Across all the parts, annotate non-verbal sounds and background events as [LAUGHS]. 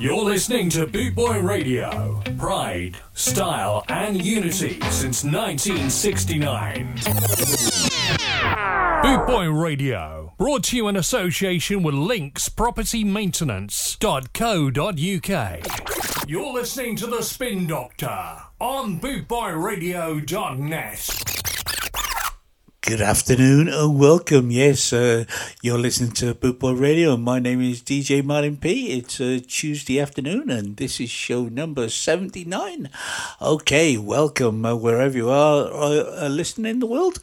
You're listening to Boot Boy Radio. Pride, style, and unity since 1969. Boot Boy Radio. Brought to you in association with Links Property Maintenance.co.uk. You're listening to The Spin Doctor on bootboyradio.net. Good afternoon and welcome. Yes, uh, you're listening to Bootboy Radio, my name is DJ Martin P. It's a Tuesday afternoon, and this is show number 79. Okay, welcome uh, wherever you are uh, listening in the world.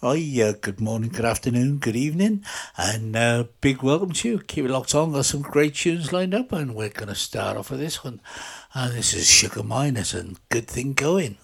Hi, uh, good morning, good afternoon, good evening, and uh, big welcome to you. Keep it locked on, got some great tunes lined up, and we're going to start off with this one. And this is Sugar Minott and Good Thing Going.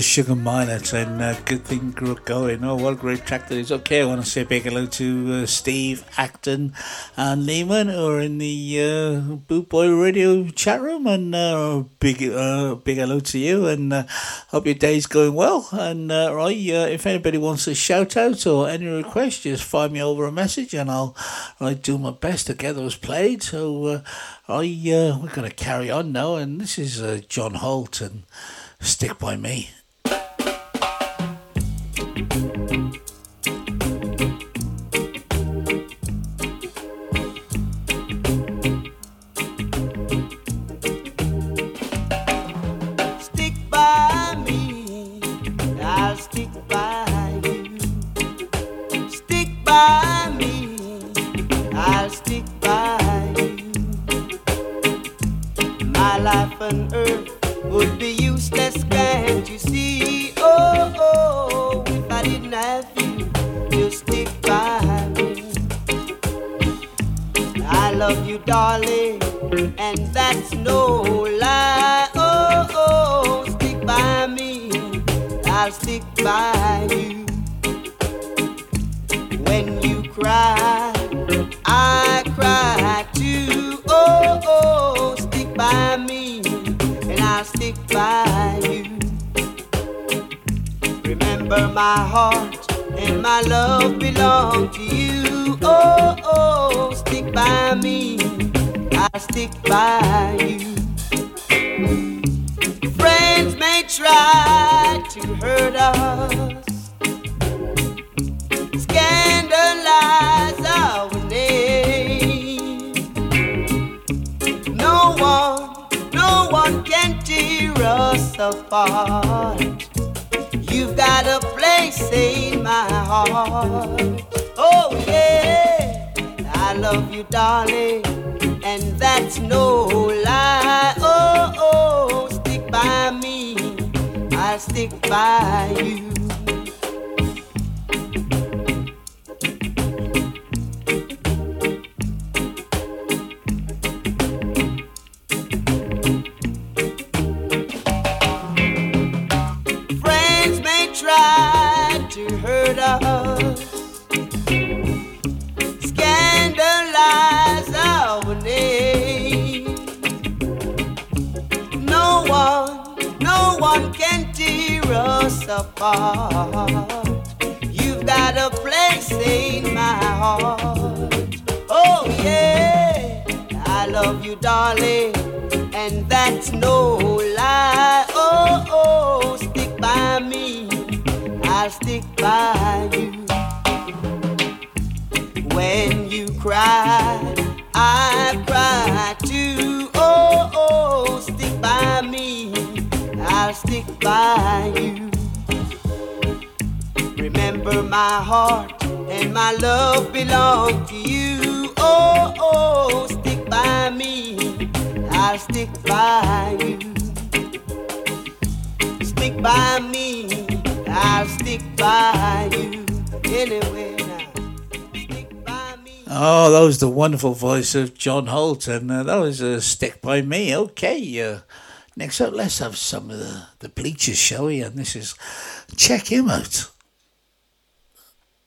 Sugar Minott and uh, Good Thing Grew Going. Oh, what a great track that is. Okay, I want to say a big hello to uh, Steve, Acton, and Lehman, who are in the uh, Boot Boy Radio chat room. And uh, big uh, big hello to you. And uh, hope your day's going well. And uh, right, if anybody wants a shout out or any request, just find me over a message and I'll, I'll do my best to get those played. So, I we're going to carry on now, and this is John Holt and Stick by Me. one can tear us apart. You've got a place in my heart. Oh, yeah, I love you, darling, and that's no lie. Oh, oh, stick by me, I'll stick by you. When you cry, I wonderful voice of John Holt, and uh, that was a stick by me. Okay, uh, next up, let's have some of the, the Bleechers, shall we? And this is check him out. Everything gone on tap. Cut the upset that stop. Hear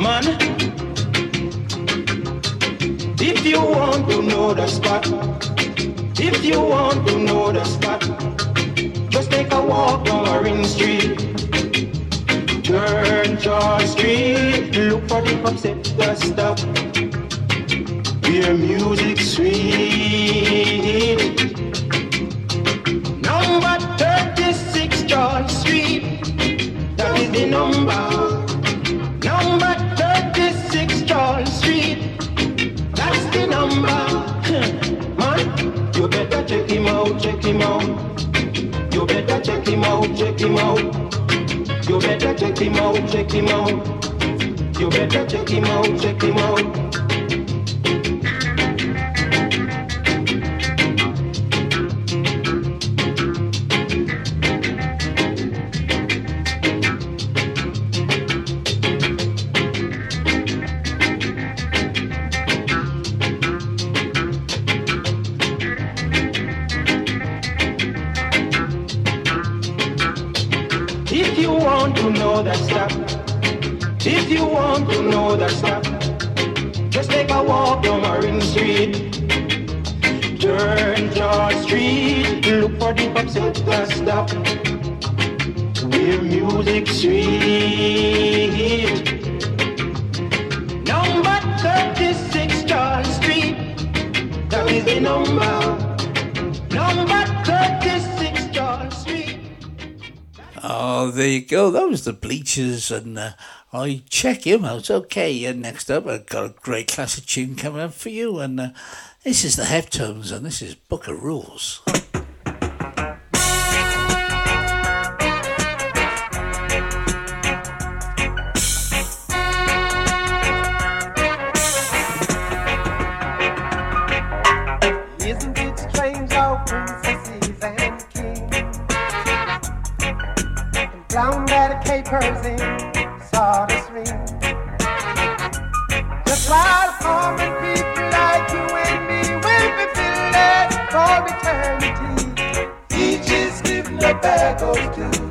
Man, if you want to know the spot, if you want to know the spot, just take a walk down Orange Street. Turn George Street, look for the upset that stop. Hear music sweet. Number 36 George Street. That is the number. Number Man, you better check him out, check him out. You better check him out, check him out. You better check him out, check him out. You better check him out, check him out. Go. That was the Bleechers, and uh, I check him out. Okay, and next up, I've got a great classic tune coming up for you, and uh, this is the Heptones, and this is Book of Rules. [LAUGHS] Round that capers in sawdust ring. Just while common people like you and me will be filled for eternity. Each is given a bag of two.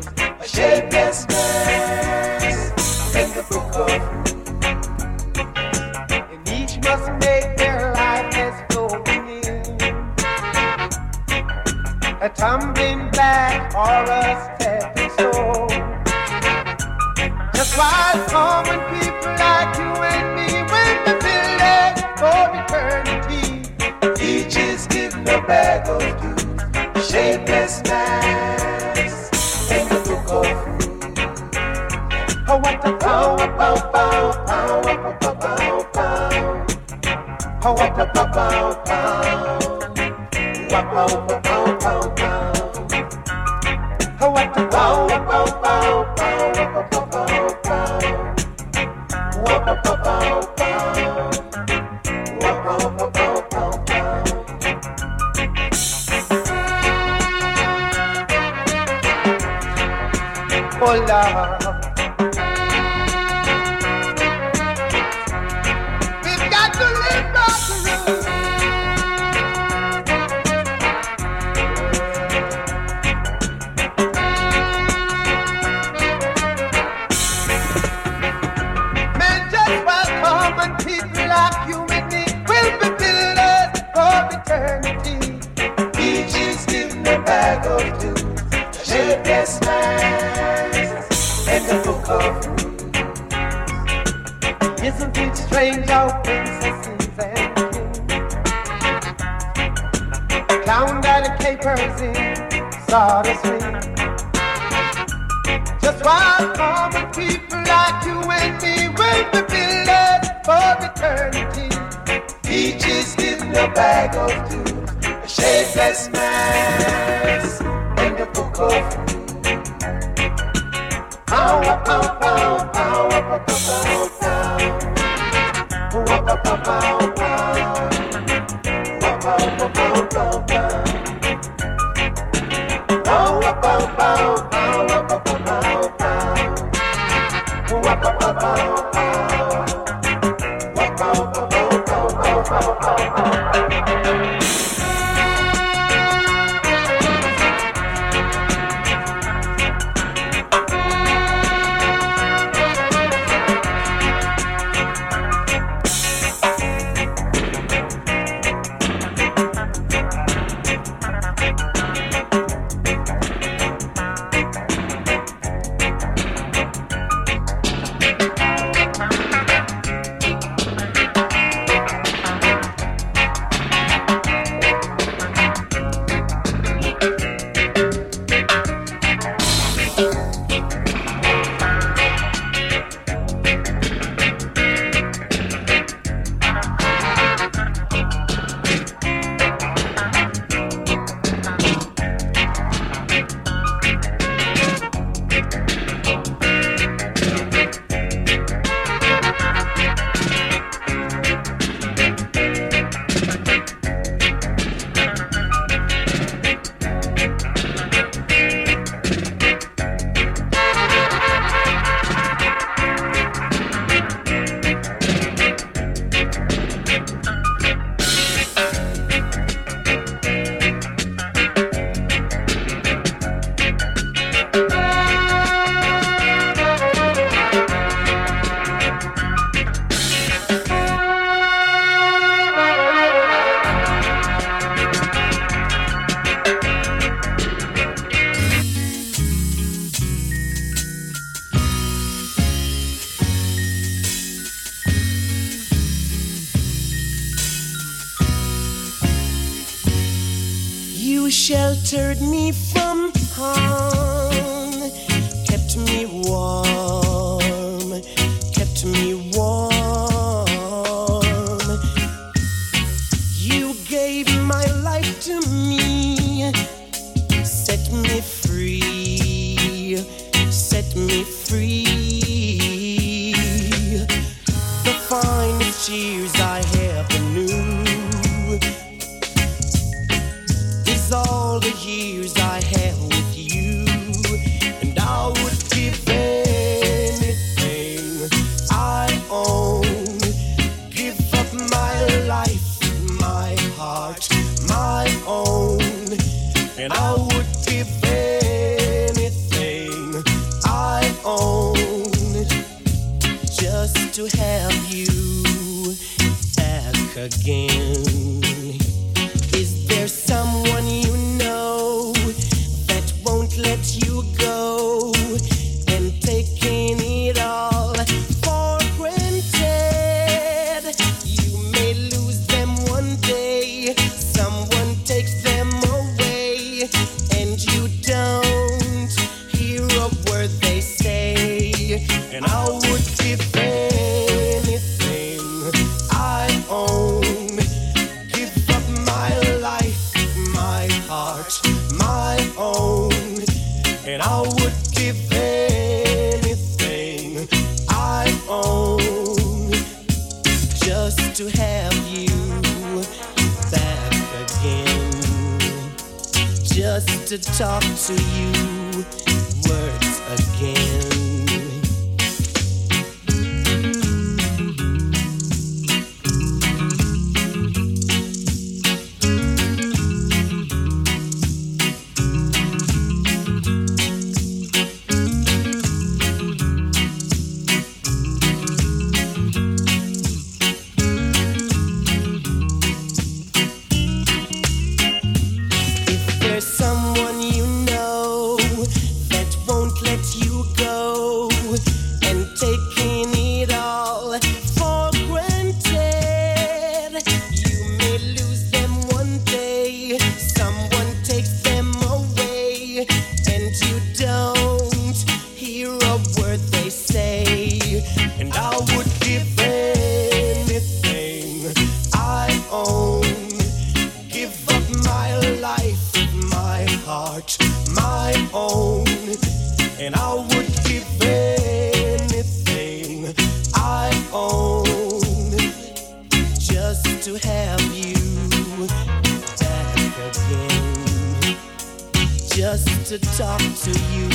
to you.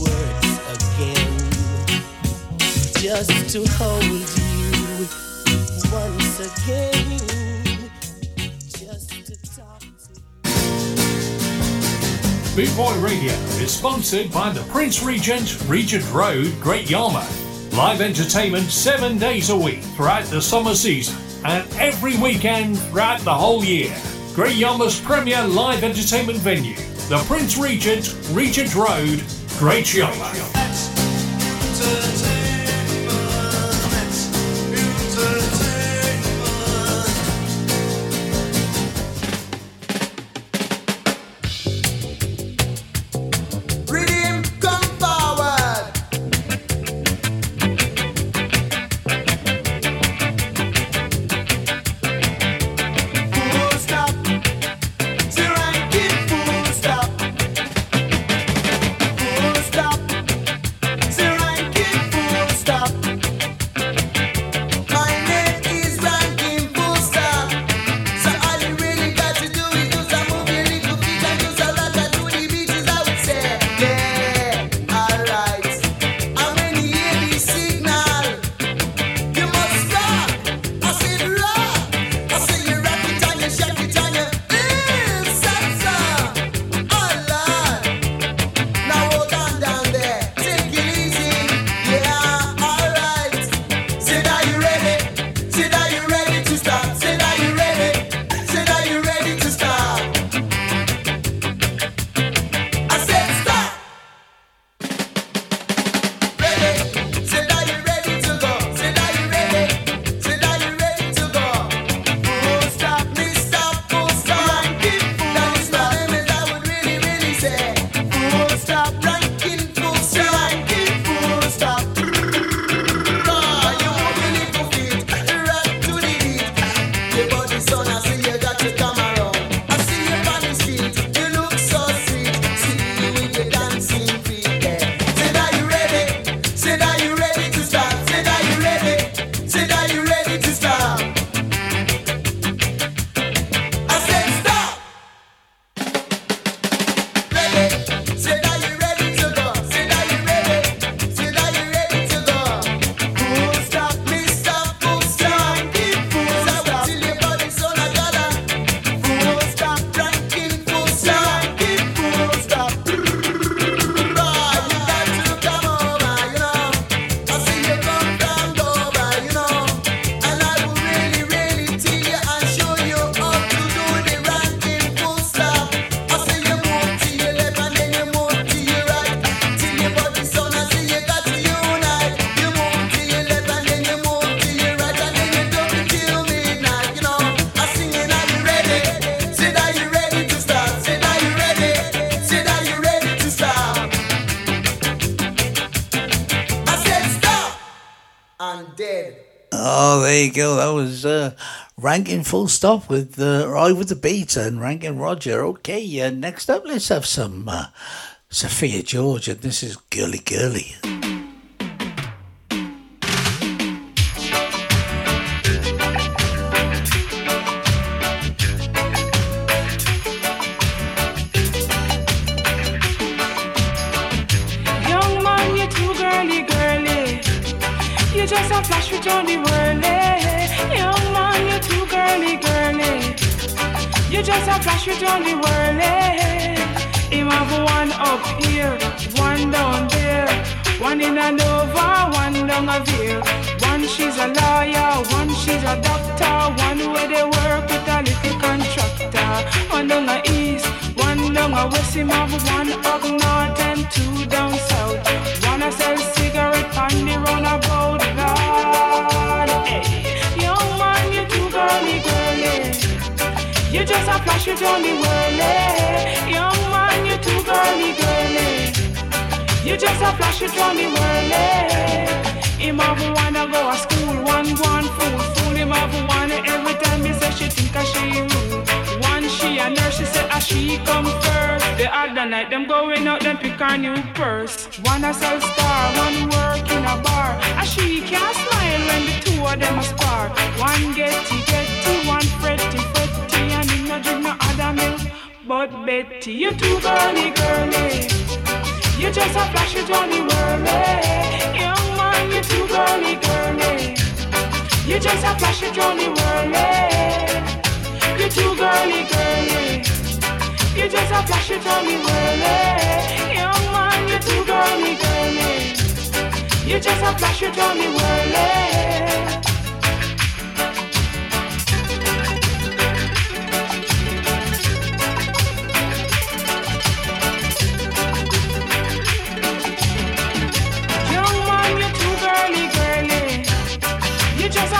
Words again. Just to hold you once again. Just to talk to Boot Boy Radio is sponsored by the Prince Regent, Regent Road, Great Yarmouth. Live entertainment seven days a week throughout the summer season and every weekend throughout the whole year. Great Yarmouth's premier live entertainment venue the Prince Regent, Regent Road, Great Yarmouth. Full Stop with uh, with the Beat and Rankin Roger. Okay, uh, next up, let's have some uh, Sophia George, and this is Girly Girly. Young man, you're too girly, girly. You just a flash with Johnny Whirly. You just a flash with Johnny Whirly. Him have one up here, one down there. One in a Nova, one down a veer. One she's a lawyer, one she's a doctor. One where they work with a little contractor. One down a east, one down a west. Him have one up north and two down south. One a sell cigarette on the roundabout. Just a flash on the whirly. Young man, you too girly, girly. You just a flash on the whirly. Him have wanna go to school, one one fool, fool him have wanna every time he say she think a she rude. One she a nurse, she say a ah, she come first. The other night them going out, them pick a new purse. One a sell star, one work in a bar. A she can't smile when the two of them a spar. One getty getty, one fretty fretty, no drink no other milk. But Betty, you're too girly girly. You just a flash it on whirly. Young man, you're too girly girly. You just a flash it on the whirly. You too girly girly. You just a flash it on whirly. Young man, you're too girly girly. You just a flash it on whirly.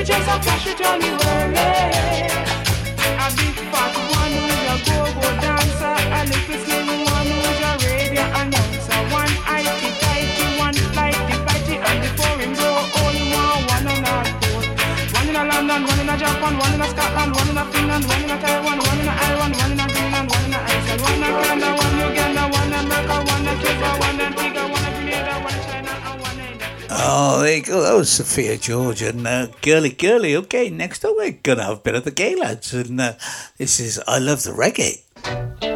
You just a flash it on the whirly. A big fat one who's a go-go dancer. A little slim one who's a radio announcer. One IT tighty, one flighty flighty. And before him old, him want one on a boat. One in a London, one in a Japan, one in a Scotland, one in a Finland, one in a Taiwan, one in a Ireland, one in a Greenland, one in a Iceland, one in a Canada, Oh, there you go. That was Sophia George and uh, Girly Girly. Okay, next up we're going to have a bit of the Gaylads. And uh, this is I Love the Reggae.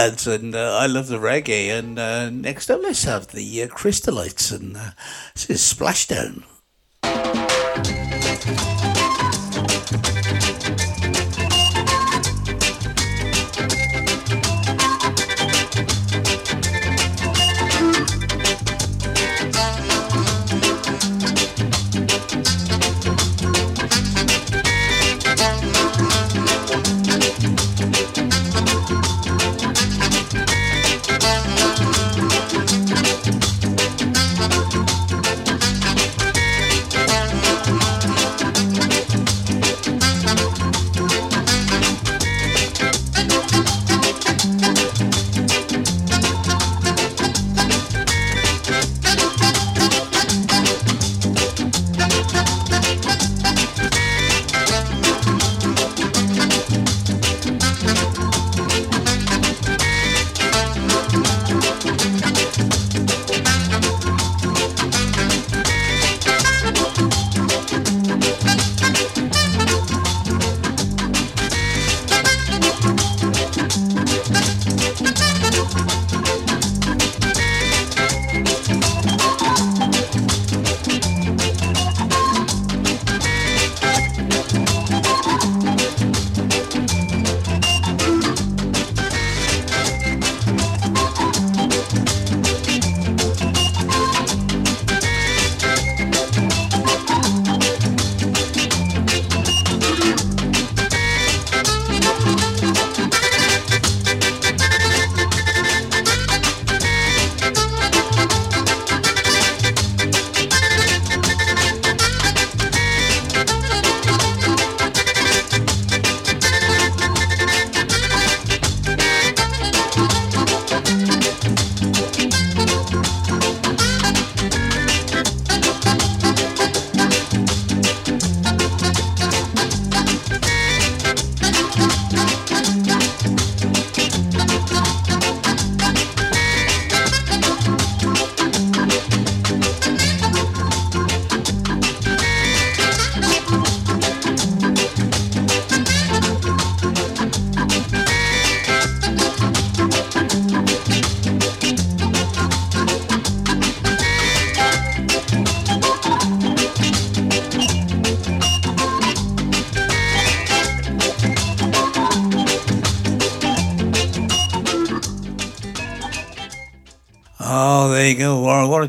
Lads, and uh, I love the reggae. And uh, next up, let's have the uh, Crystalites, and uh, this is Splashdown.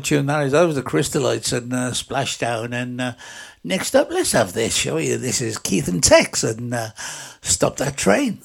Go, Warren. What a tune that is. That was the Crystalites and uh, Splashdown. And uh, next up, let's have this, shall we? This is Keith and Tex and uh, Stop That Train.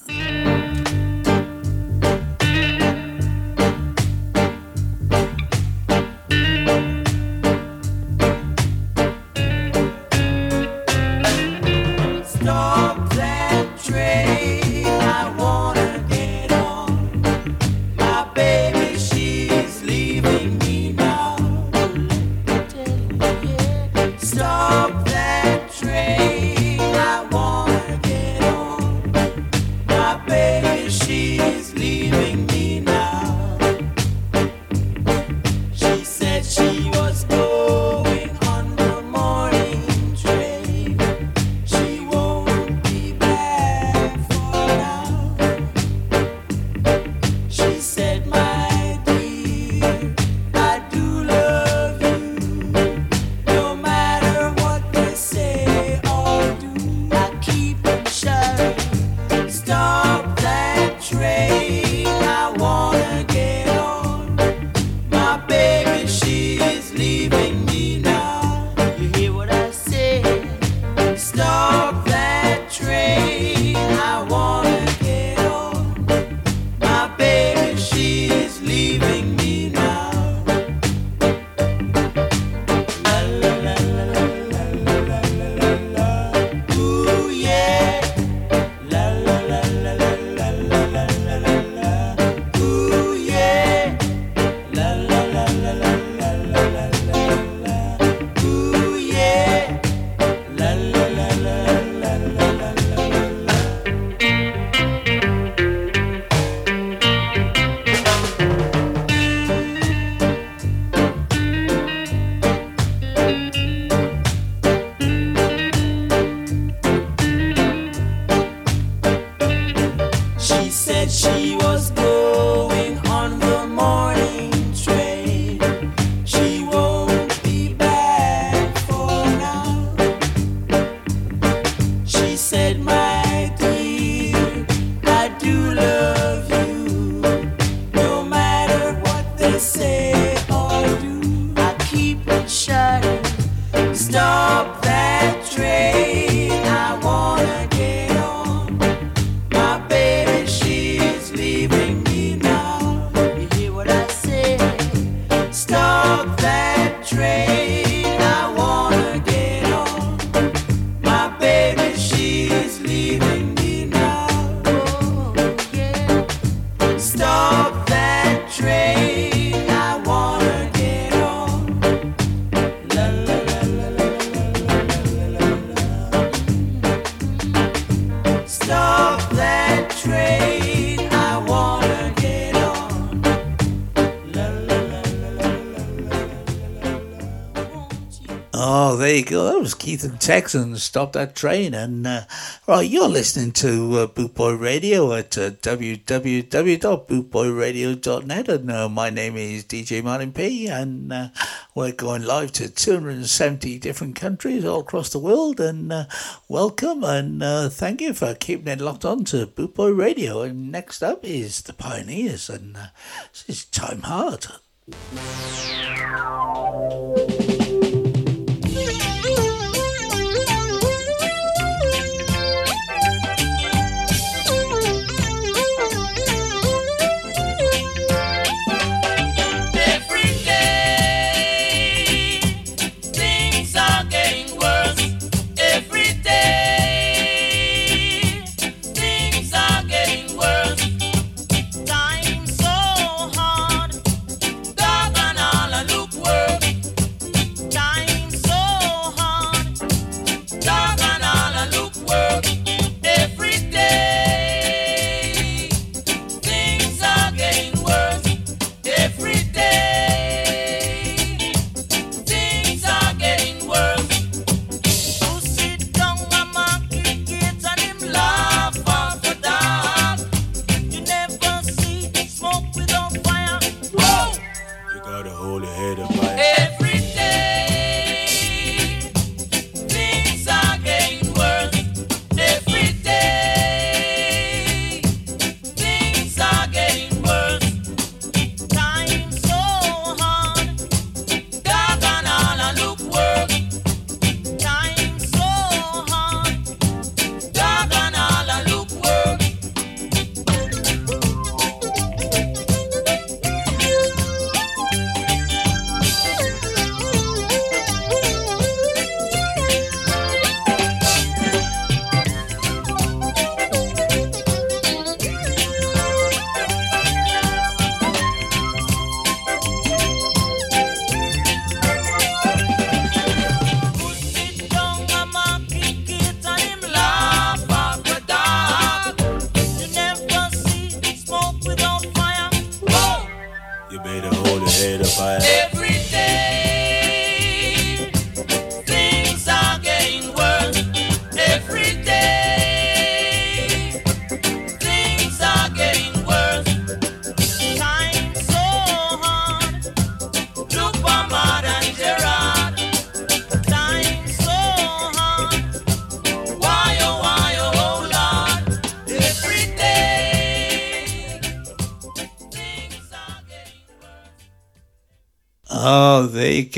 Oh, that was Keith and Texan stopped that train. And uh, right, you're listening to uh, Bootboy Radio at uh, www.bootboyradio.net, and uh, my name is DJ Martin P, and uh, we're going live to 270 different countries all across the world. And uh, welcome, and uh, thank you for keeping it locked on to Bootboy Radio. And next up is the Pioneers, and uh, this is Time Hard.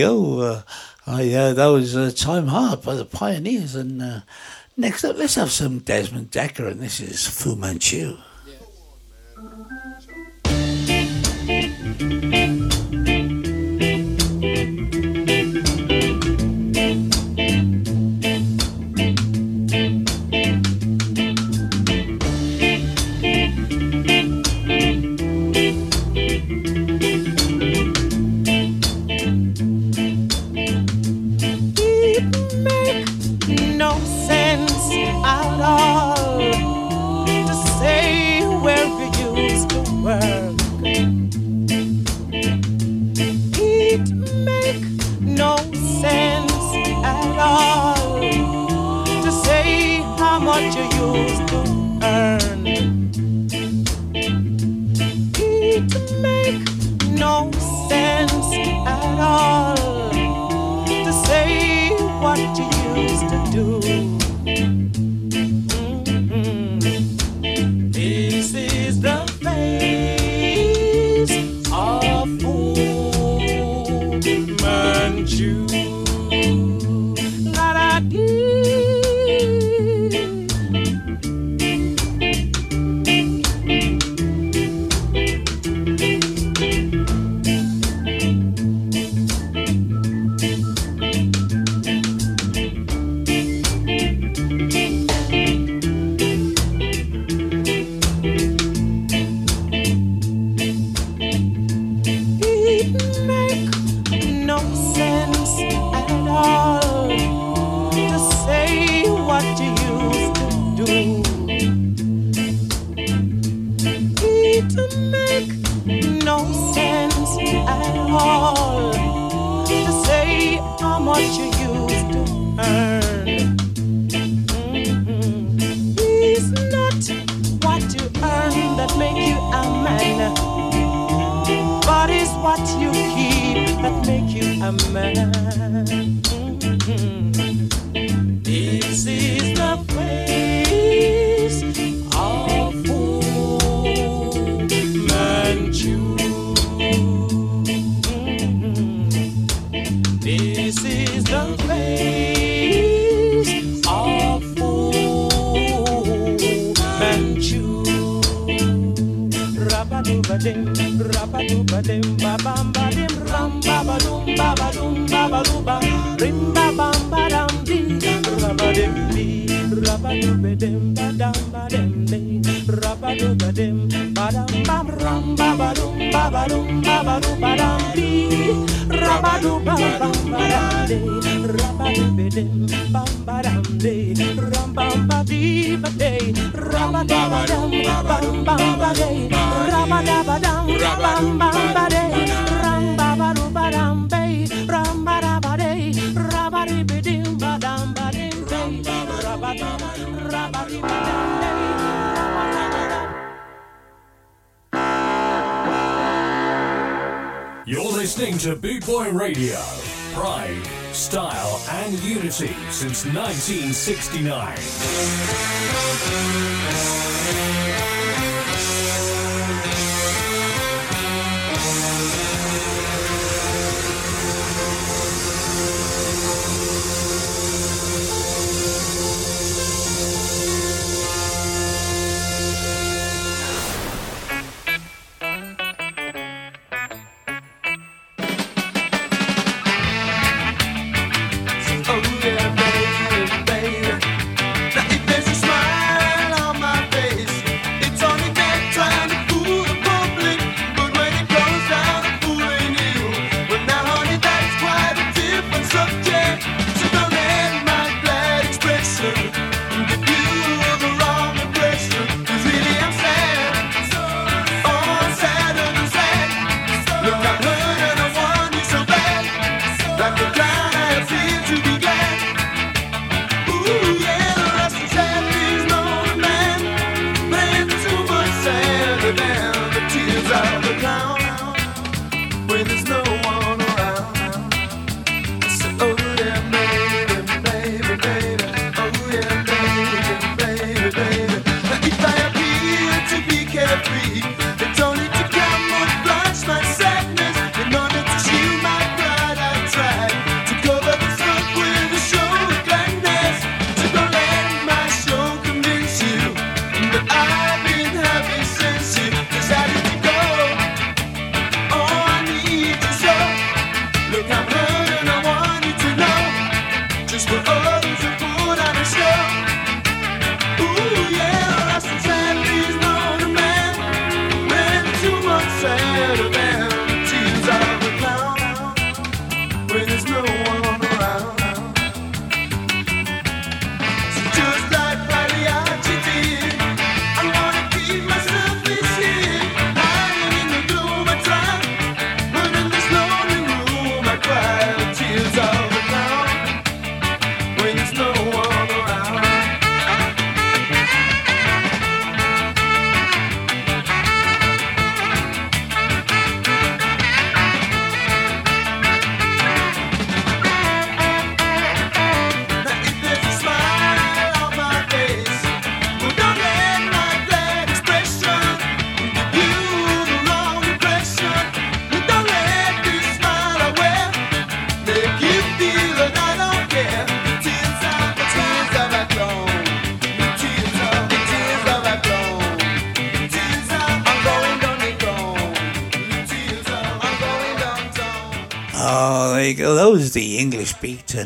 go. Uh, I, uh, that was uh, Time Hard by the Pioneers. And uh, next up, let's have some Desmond Dekker, and this is Fu Manchu. 1969.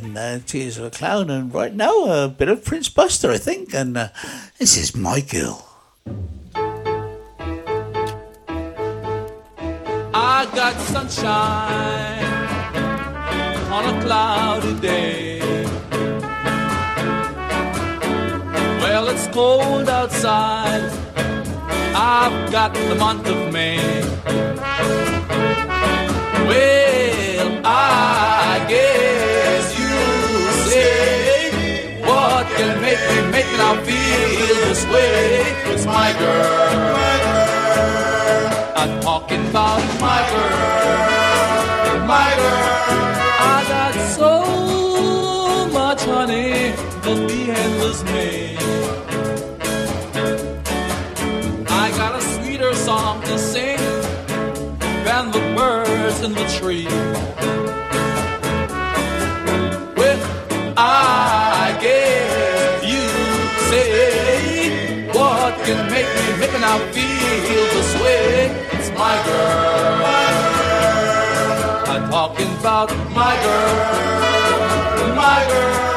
and uh, of a clown, and right now a bit of Prince Buster, I think. And uh, this is my girl. I got sunshine on a cloudy day. Well, it's cold outside. I've got the month making I feel this way. It's my girl. I'm talking about my girl. My girl. I got so much honey that the end was made. I got a sweeter song to sing than the birds in the tree. Can make me make me now feel this way. It's my girl. I'm talking about my girl, my girl.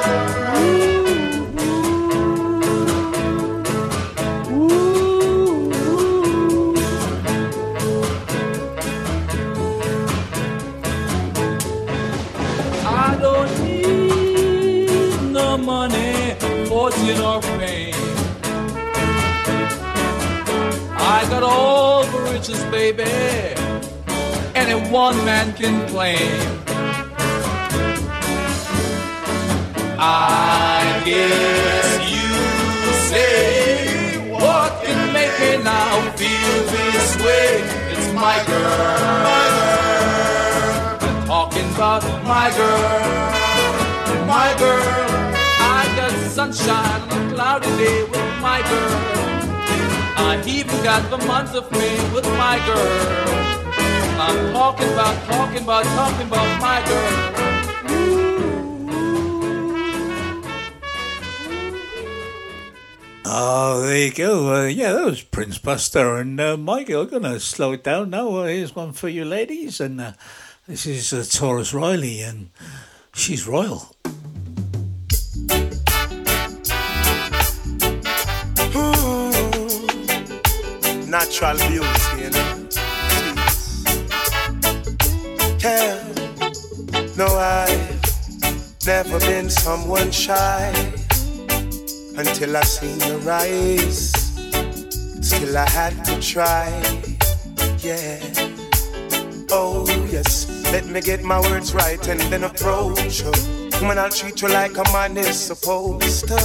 One man can claim. I guess you say what can make me now feel this way? It's my girl. I'm talking about my girl, my girl. I got sunshine on a cloudy day with my girl. I even got the month of May with my girl. I'm talking about, talking about, talking about my girl. Oh, there you go. Uh, yeah, that was Prince Buster and uh, Michael. I'm going to slow it down now. Uh, here's one for you ladies. And uh, this is uh, Tarrus Riley, and she's royal. Natural beauty, Yeah. No, I've never been someone shy until I seen your eyes. Still, I had to try. Yeah. Oh, yes. Let me get my words right and then approach you. When I'll treat you like a man is supposed to.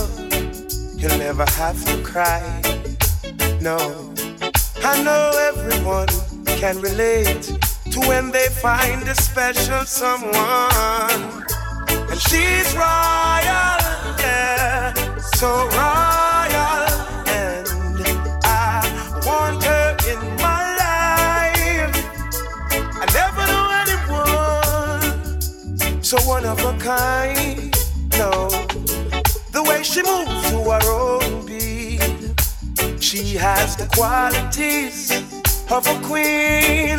You'll never have to cry. No. I know everyone can relate to when they find a special someone. And she's royal, yeah, so royal. And I want her in my life. I never knew anyone so one of a kind. No, the way she moves to her own beat. She has the qualities of a queen.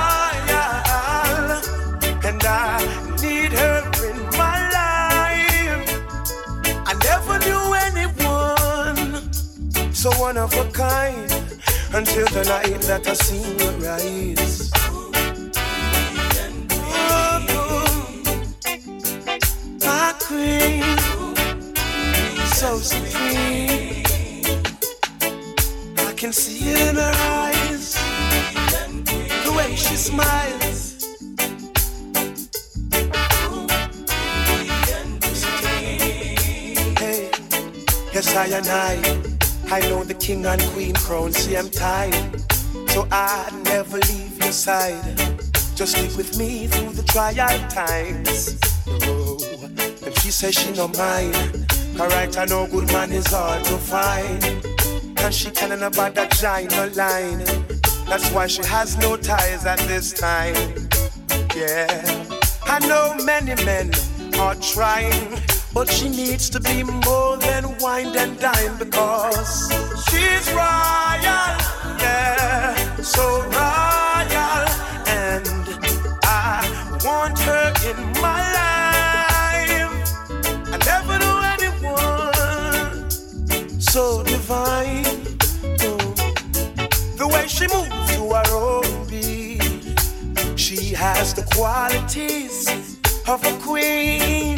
So one of a kind until the night that I your eyes. my queen, so supreme. I can see it in her eyes, the way she smiles. Yes, I and I, I know the king and queen crown, see I'm tired, so I'd never leave your side. Just stick with me through the trial times. Oh, and she says she no mind. Alright, I know good man is hard to find. And she can't about that giant line. That's why she has no ties at this time. Yeah. I know many men are trying, but she needs to be more than wine and dine because she's royal, yeah, so royal, and I want her in my life. I never knew anyone so divine. The way she moves to her own beat. She has the qualities of a queen,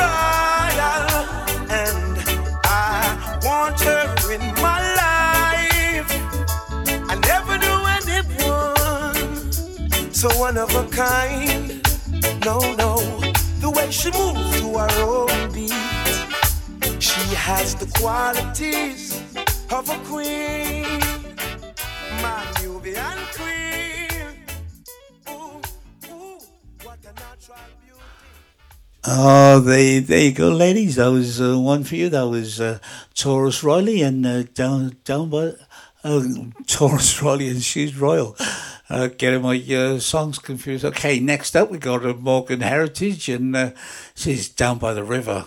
so one of a kind. No, no, the way she moves to her own beat. She has the qualities of a queen, my Nubian queen. Ooh, ooh, what a natural. Oh, there, there you go, ladies. That was uh, one for you. That was uh, Tarrus Riley and uh, down down by uh, [LAUGHS] Tarrus Riley and she's royal. Uh, getting my uh, songs confused. Okay, next up we got uh, Morgan Heritage and uh, she's down by the river.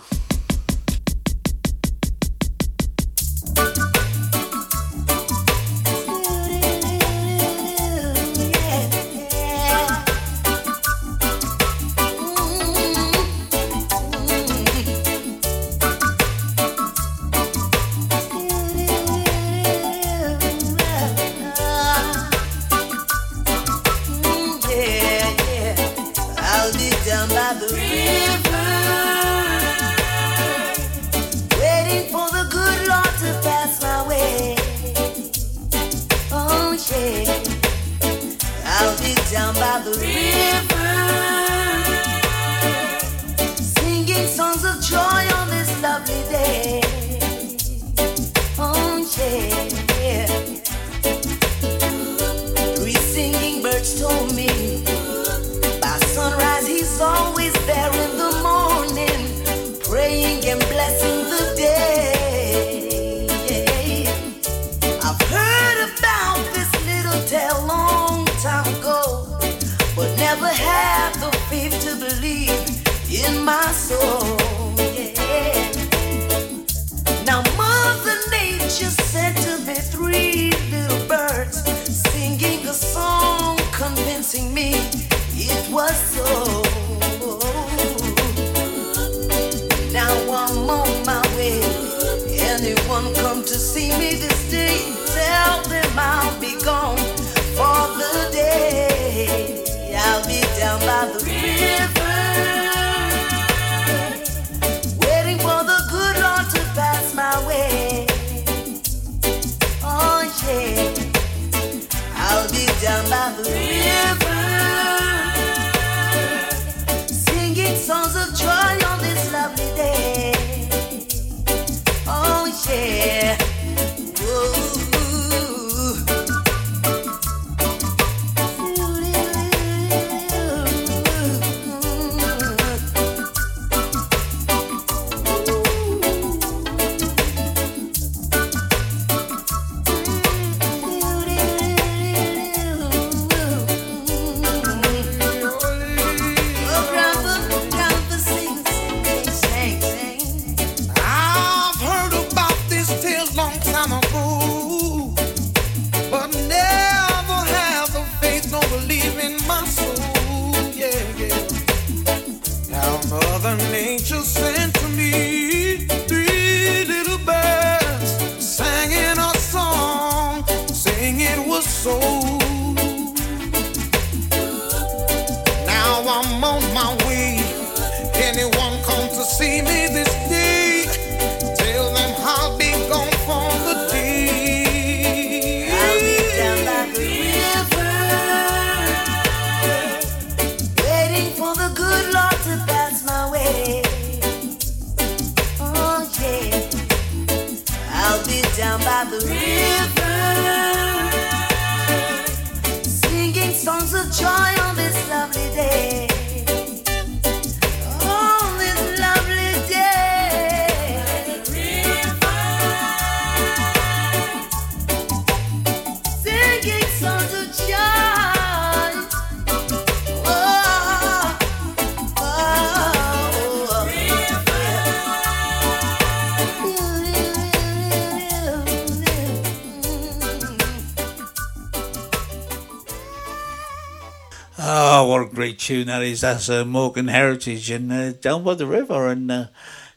tune that is. That's uh, Morgan Heritage and uh, Down by the River. And uh,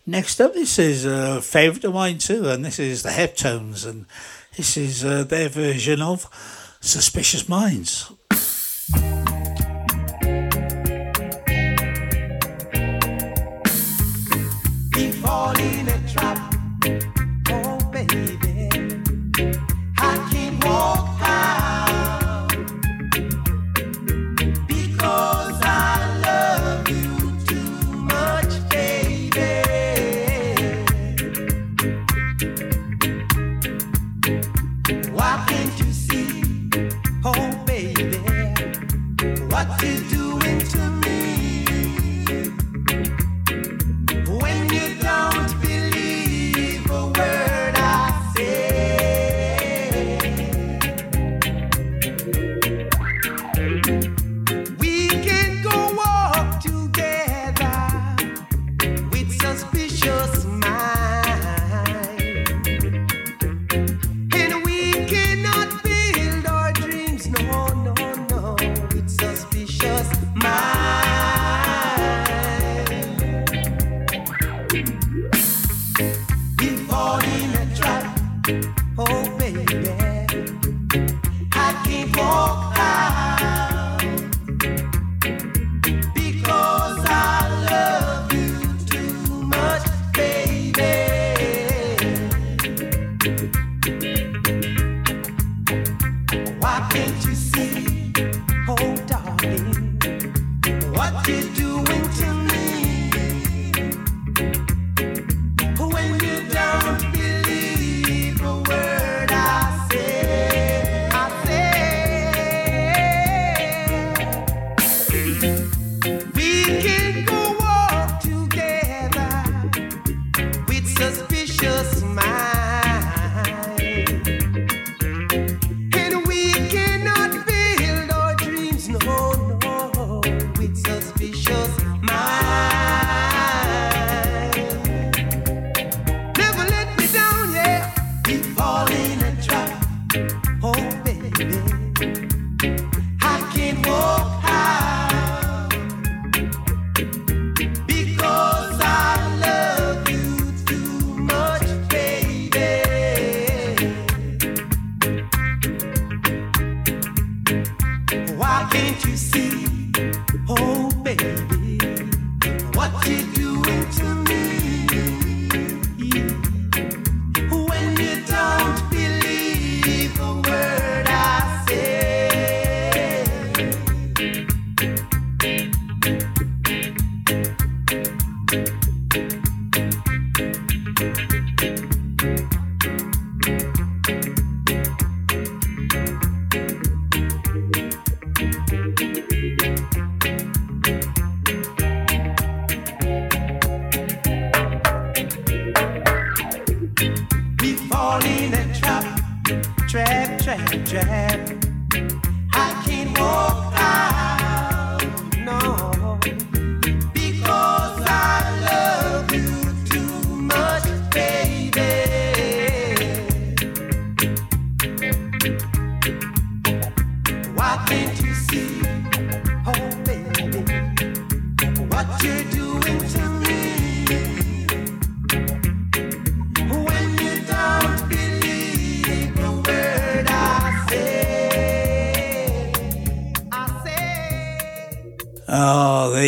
next up, this is uh, a favourite of mine too, and this is the Heptones, and this is uh, their version of Suspicious Minds. did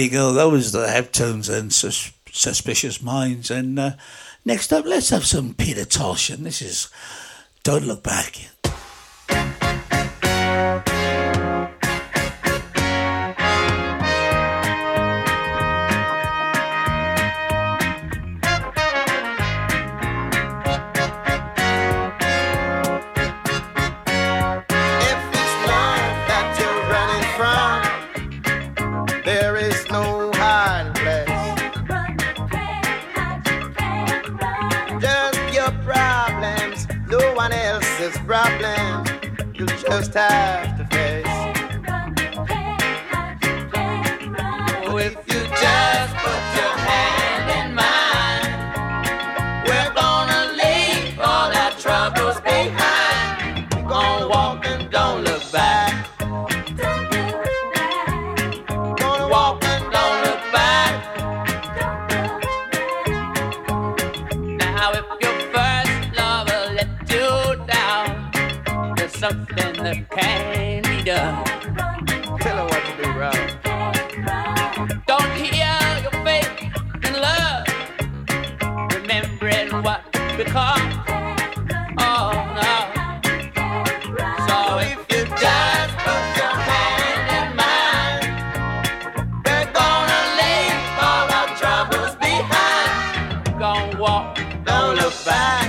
we go. Those are the Heptones and sus- Suspicious Minds. And uh, next up, let's have some Peter Tosh. And this is Don't Look Back. Bye.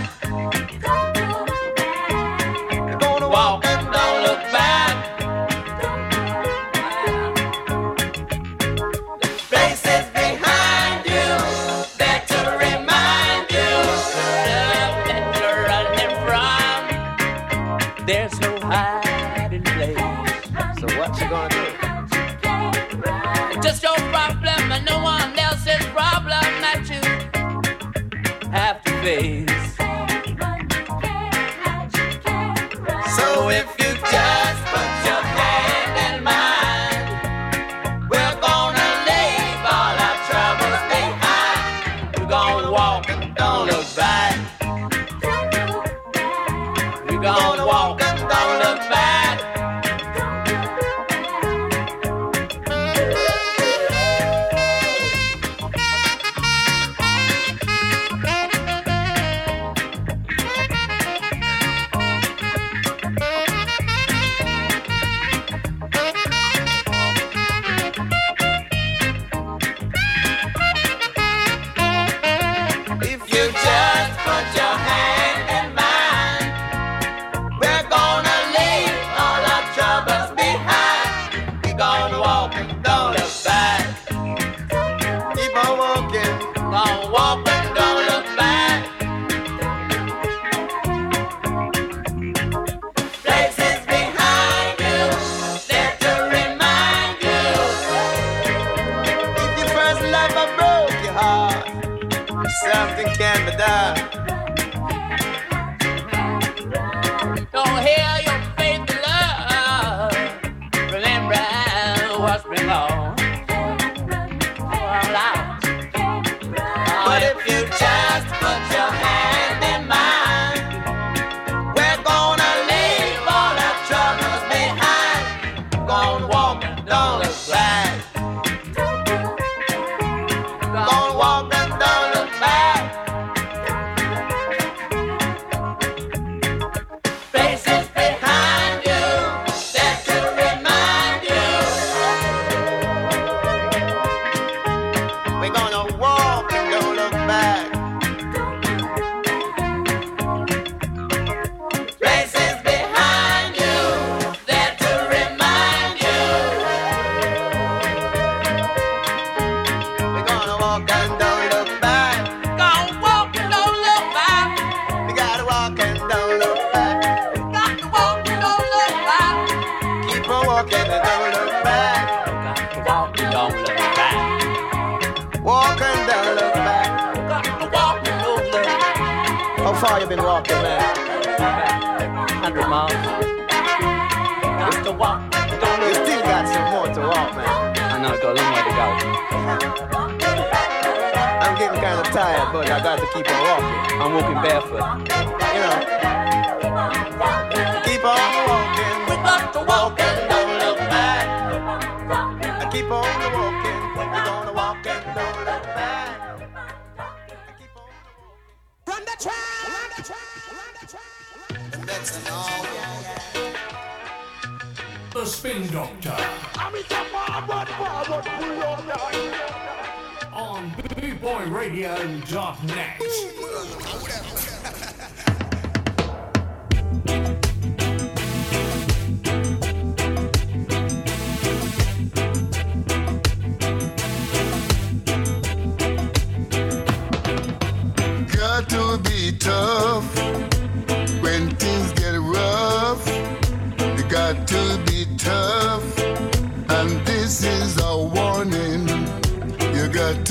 On BootboyRadio.net.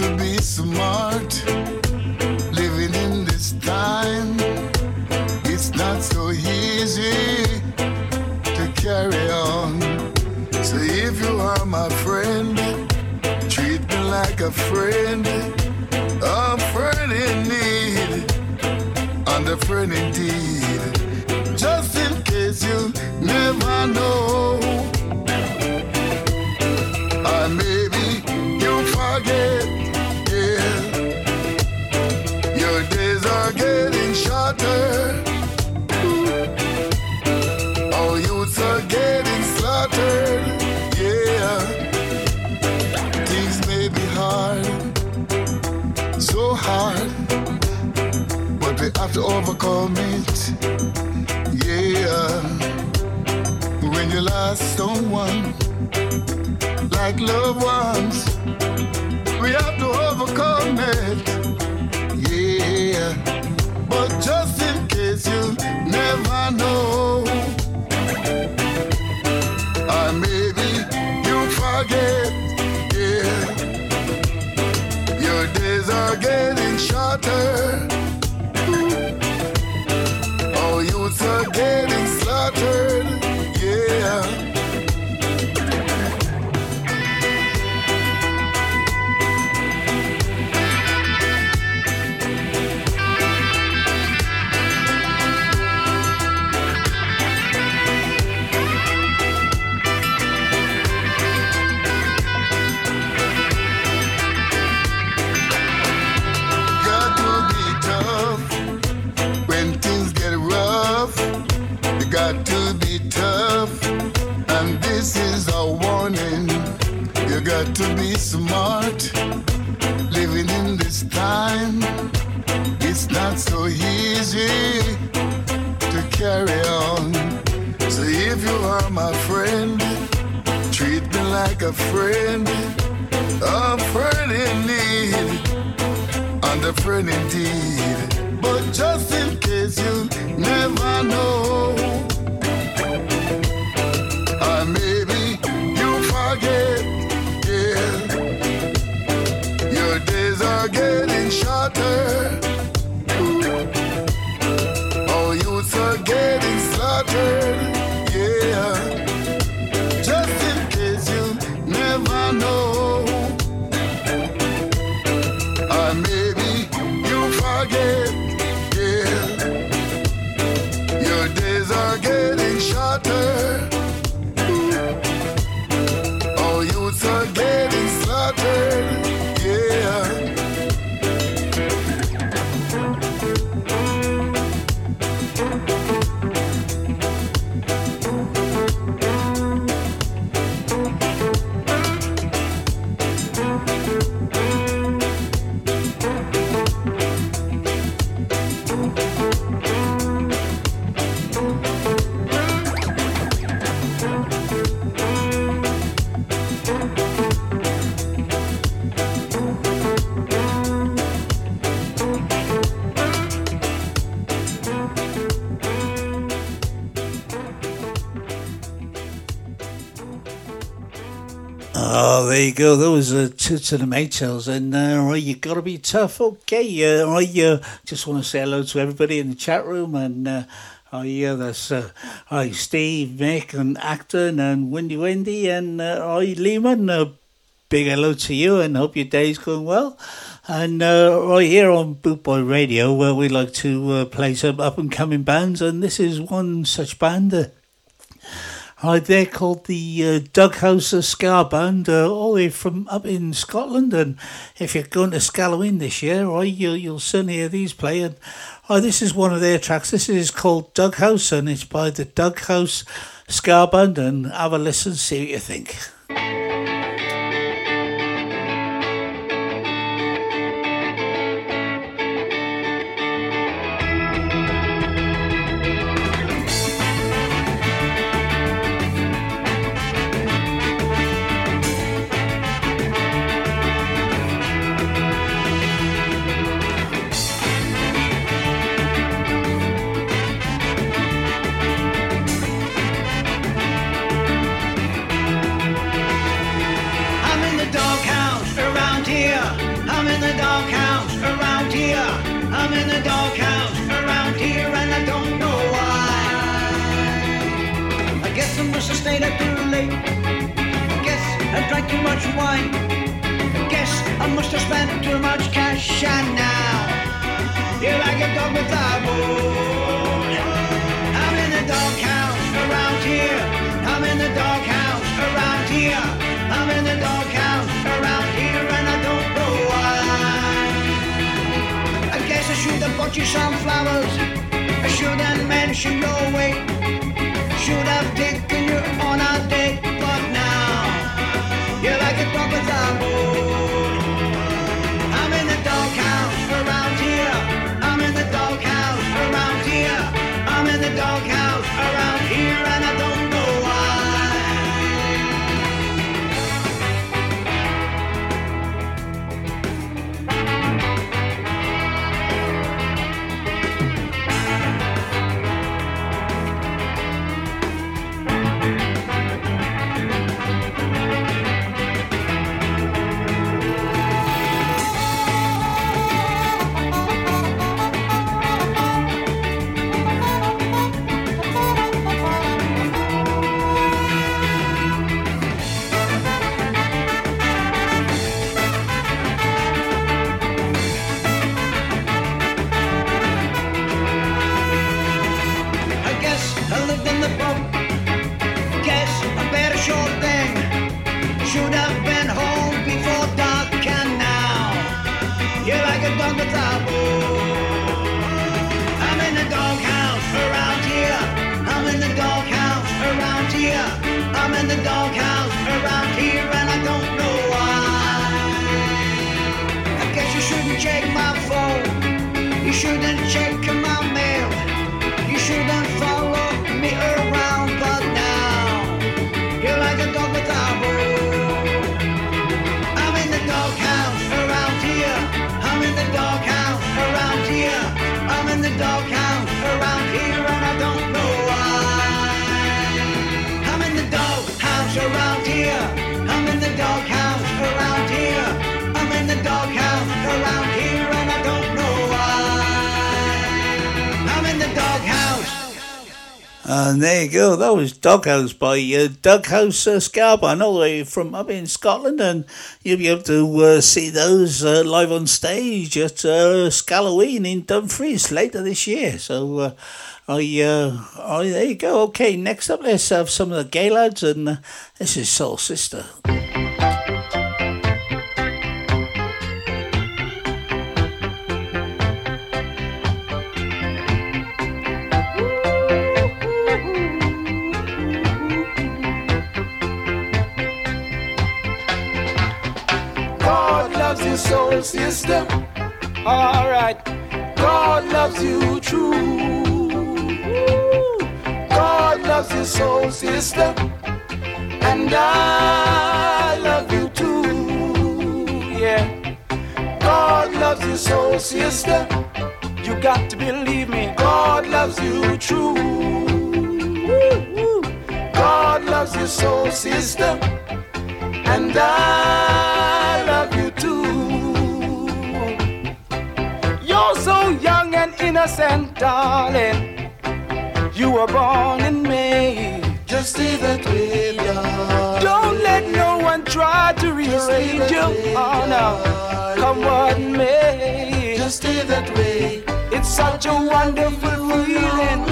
to be smart. Living in this time, it's not so easy to carry on. So if you are my friend, treat me like a friend, a friend in need, and a friend indeed. Just in case you never know. commit. Yeah. When you lost someone, like loved ones. Like a friend, a friend in need and a friend indeed. You go. That was uh, two to the Maytals, and uh, right, you got to be tough. Okay, uh, I uh, just want to say hello to everybody in the chat room, and uh, oh yeah, that's uh, hi Steve, Mick, and Acton, and Wendy, Wendy, and uh, hi Lehman. Uh, big hello to you, and hope your day's going well. And uh, right here on Bootboy Radio, where we like to uh, play some up and coming bands, and this is one such band. Uh, Hi, they're called the uh, Doghouse Ska Band, uh, all the way from up in Scotland. And if you're going to Scalloween this year, right, you'll, you'll certainly hear these play. And this is one of their tracks. This is called Doghouse, and it's by the Doghouse Ska Band. And have a listen, see what you think. You shouldn't check And there you go. That was Doghouse by uh, Doghouse uh, Ska Band, all the way from up in Scotland, and you'll be able to uh, see those uh, live on stage at uh, Scalloween in Dumfries later this year. So, uh, I, uh, I, there you go. Okay, next up, let's have some of the Gaylads, and uh, this is Soul Sister. Soul sister. Alright. God loves you true. God loves you, soul sister. And I love you too. Yeah. God loves you, soul sister. You got to believe me. God loves you true. God loves you, soul sister. And I innocent, darling. You were born in May. Just stay that way, darling. Don't let no one try to rearrange you. Oh no, come what may. Just stay that way. It's such a wonderful feeling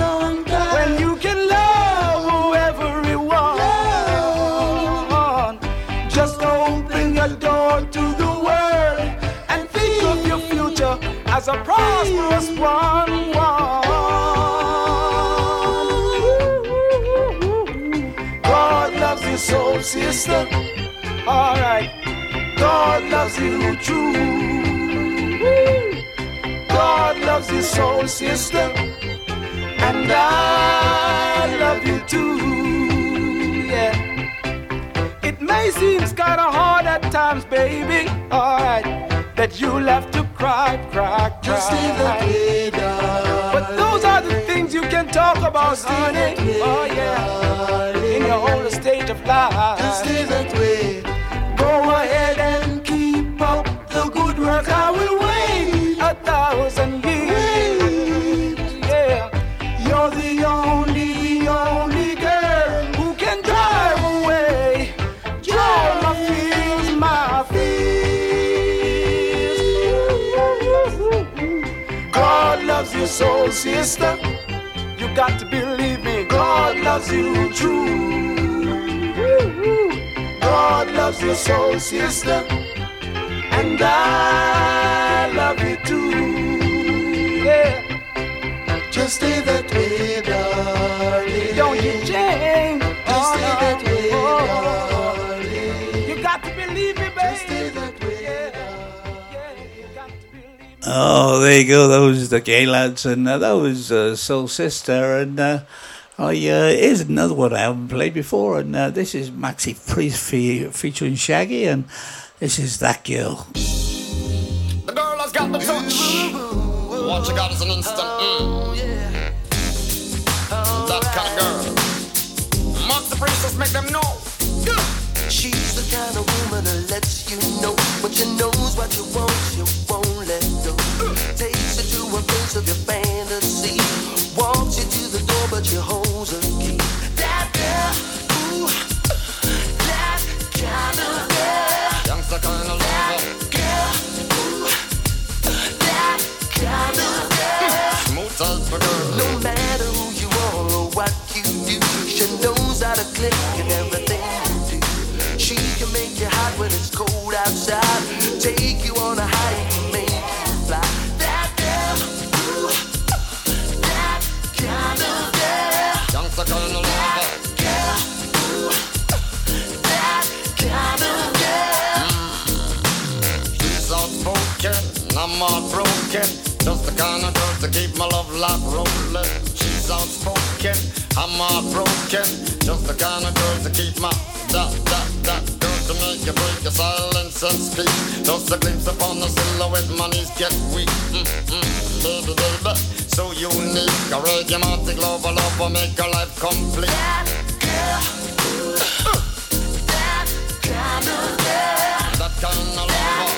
as a prosperous one. God loves you, soul sister. Alright. God loves you true. God loves you, soul sister. And I love you too. Yeah. It may seem kinda hard at times, baby. Alright, that you'll have to cry, cry, cry. Just that way, But those are the things you can talk about, honey. oh yeah, in your older stage of life. Just stay that way. Go ahead and keep up the good work. I will soul sister. You got to believe me. God loves you true. God loves you, soul sister. And I love you too. Yeah. Just stay that way, Oh, there you go. That was the Gaylads, and uh, that was uh, Soul Sister. And uh, I, uh, here's another one I haven't played before, and uh, this is Maxi Priest fe- featuring Shaggy, and this is That Girl. The girl has got the touch. What you got is an instant. Mm. That kind of girl. Mark the princess, make them know. She's the kind of woman that lets you know when she knows what you want, she won't your fantasy. You to the door, but a. That girl, ooh, that kind of girl. Girl, ooh, that kind of girl. No matter who you are or what you do, she knows how to click everything you do. She can make when it's cold outside. heartbroken. Just the kind of girl to keep my love life rolling. She's outspoken, I'm heartbroken. Just the kind of girl to keep my that that that girl to make you break your silence and speak. Just a glimpse upon the silhouette, my knees get weak. Mm-mm, baby, baby, so unique. A radiomatic lover, lover, make your life complete. That girl, that kind of girl, that kind of lover.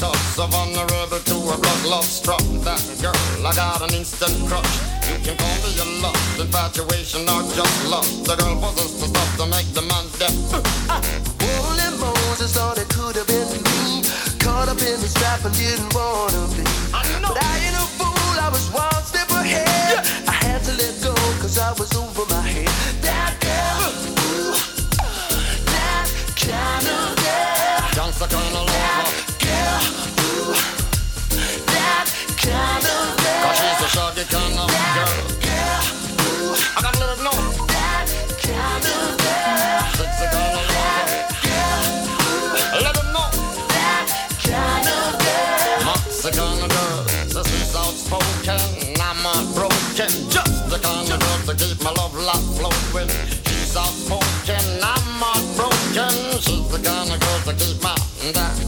her So vulnerable to a rock love struck That girl, I got an instant crush. You can call me a lust, infatuation or just lust The girl possessed to stop to make the man deaf. Holy Moses, thought it could have been me. Caught up in the trap and didn't want to be. I know. But I ain't a fool, I was one step ahead yeah. I had to let go cause I was over my head. Nigga.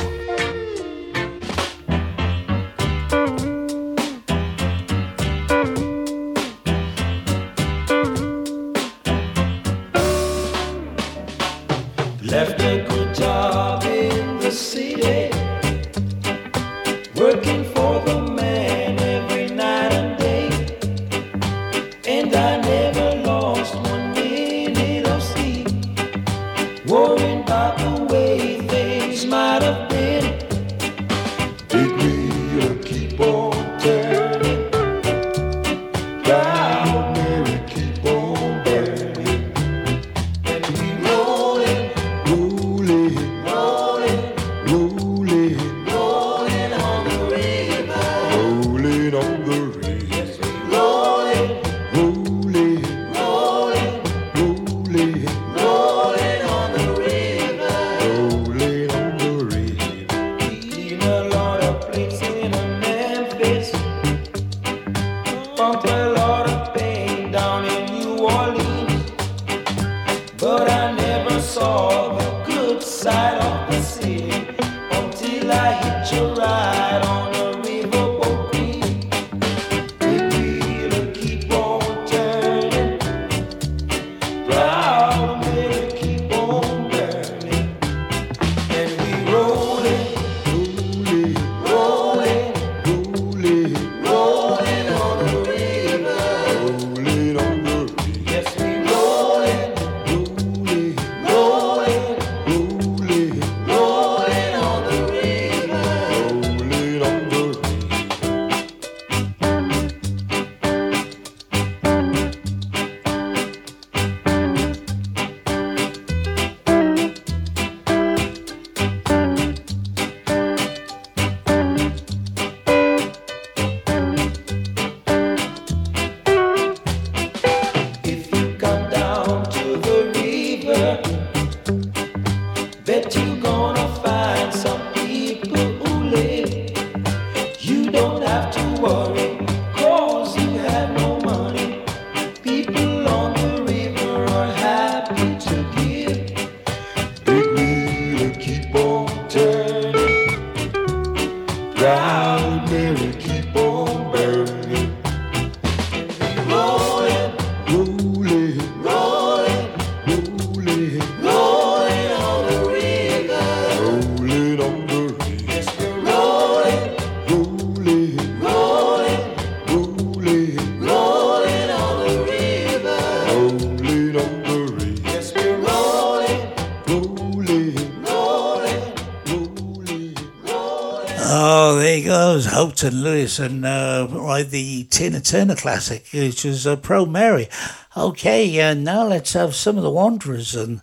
Lewis and uh, like the Tina Turner classic, which is uh, Proud Mary. Okay, uh, now let's have some of the Wanderers, and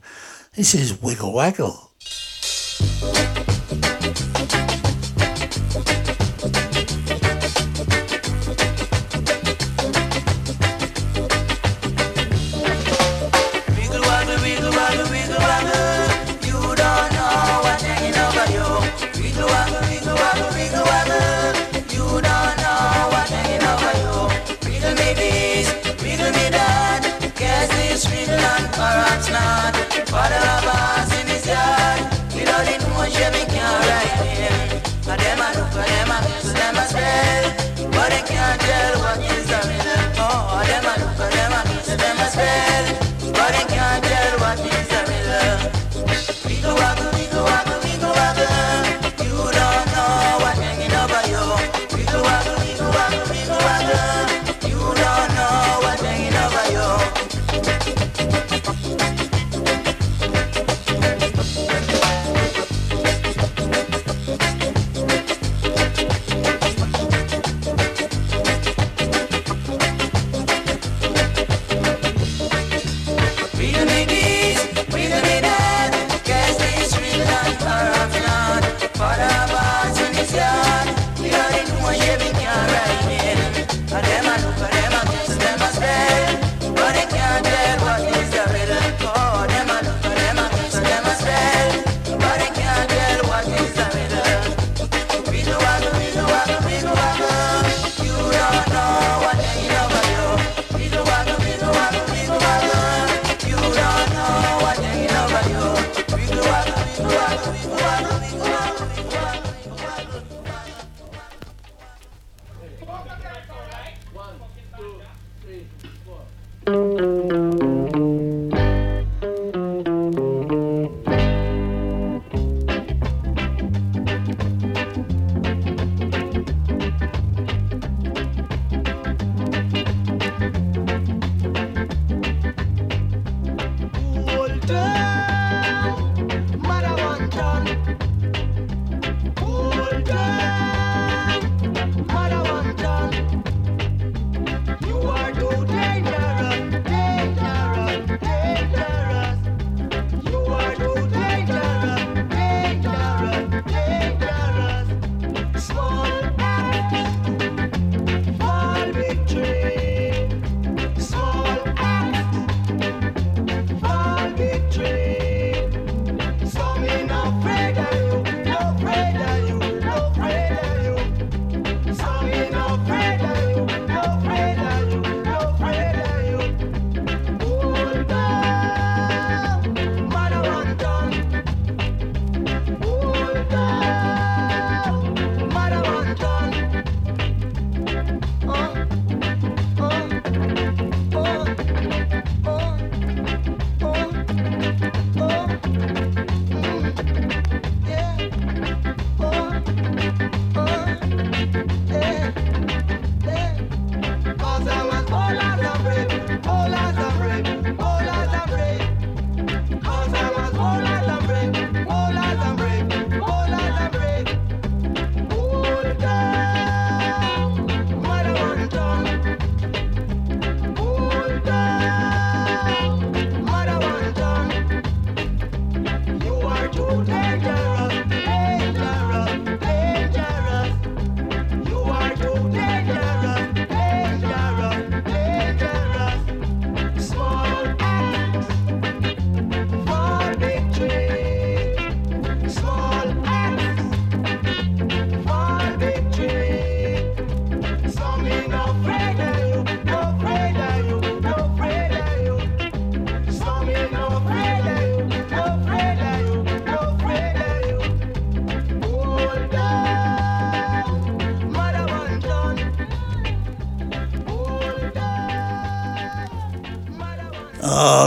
this is Wiggle Waggle.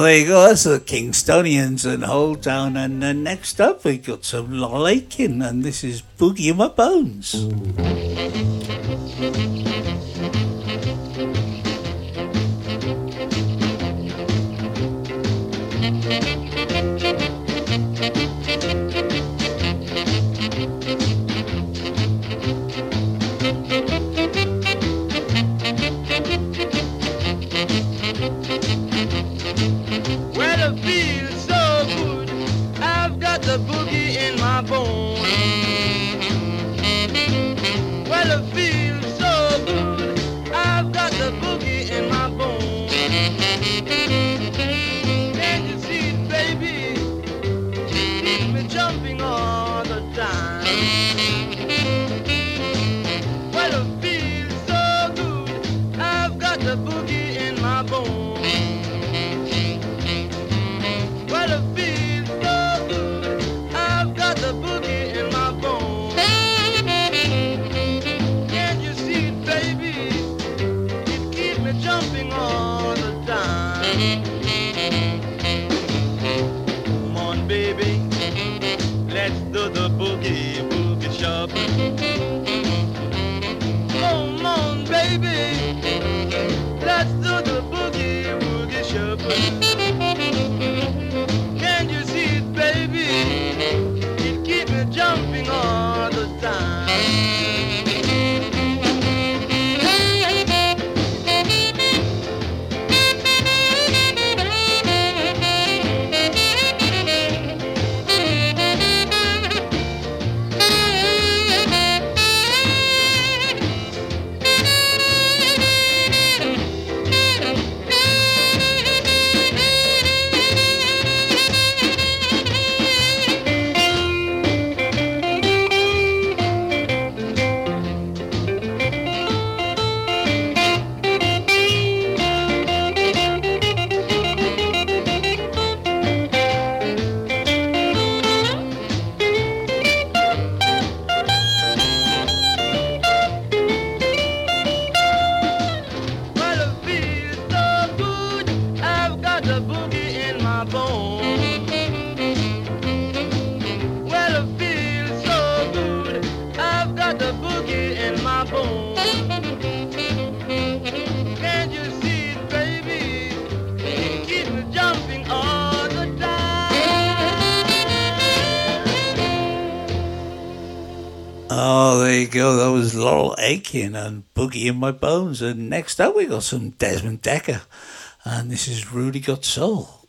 There you go. That's the Kingstonians and Hold Down. And then next up, we got some Laurel and this is Boogie in My Bones. Aitken and boogie in my bones. And next up, we got some Desmond Dekker, and this is Rudie Got Soul.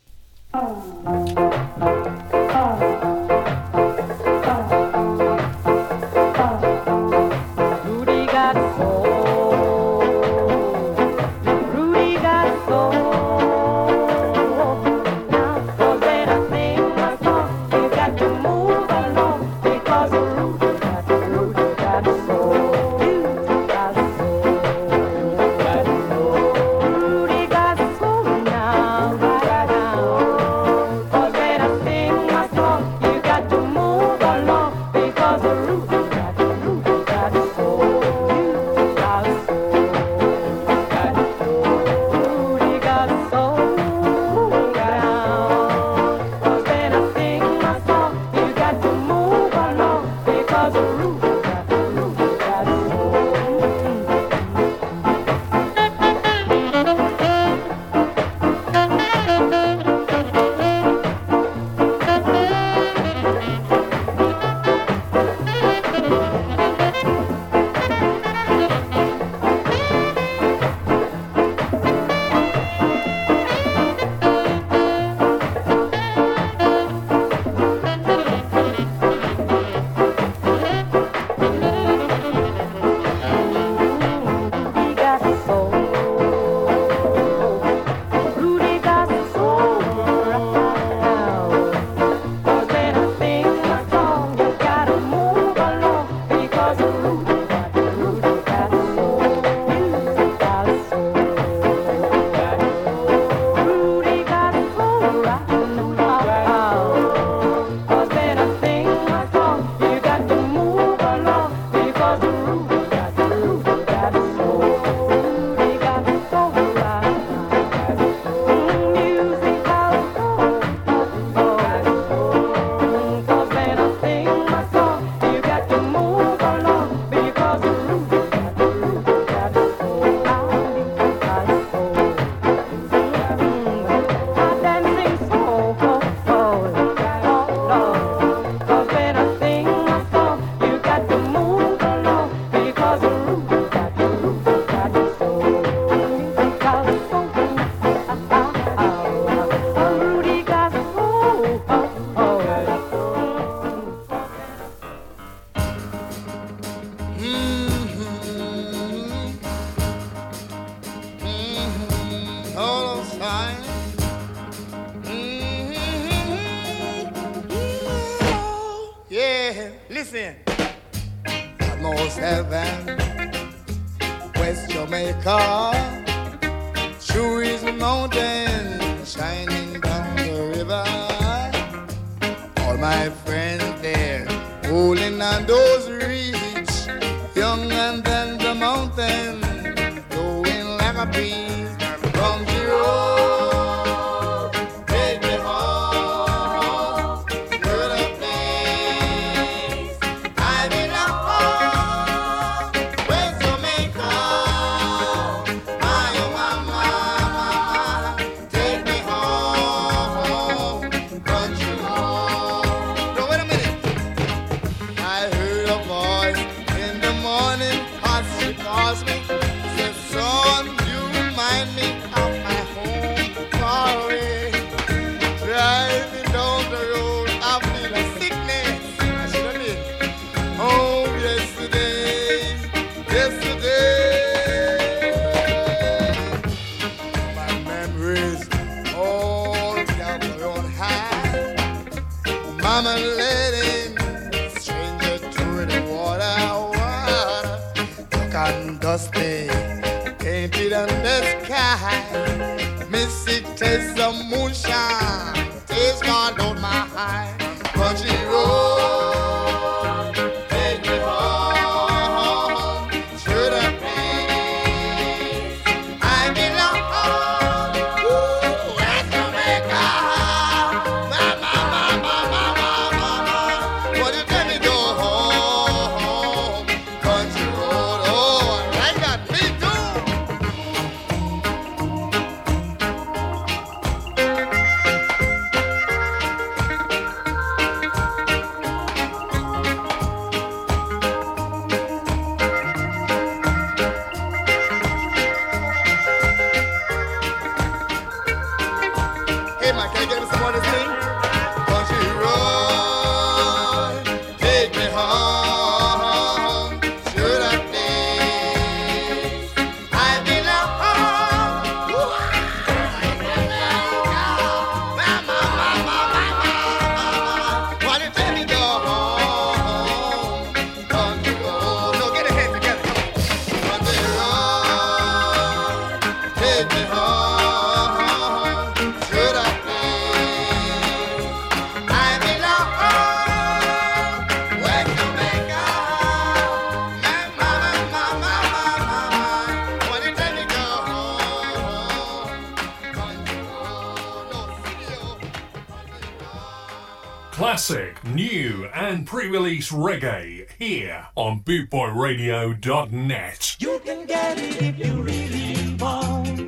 release reggae here on bootboyradio.net. You can get it if you really want.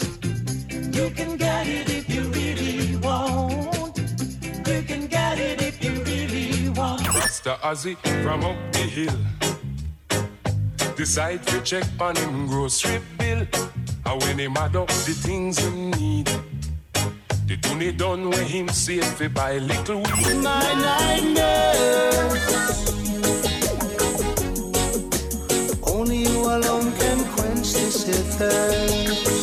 You can get it if you really want. You can get it if you really want. Rasta Ozzy from up the hill. Decide to check on him grocery bill. And when him add up the things him need. Only done with him safe fi buy little weed. My nine. Only you alone can quench this ether.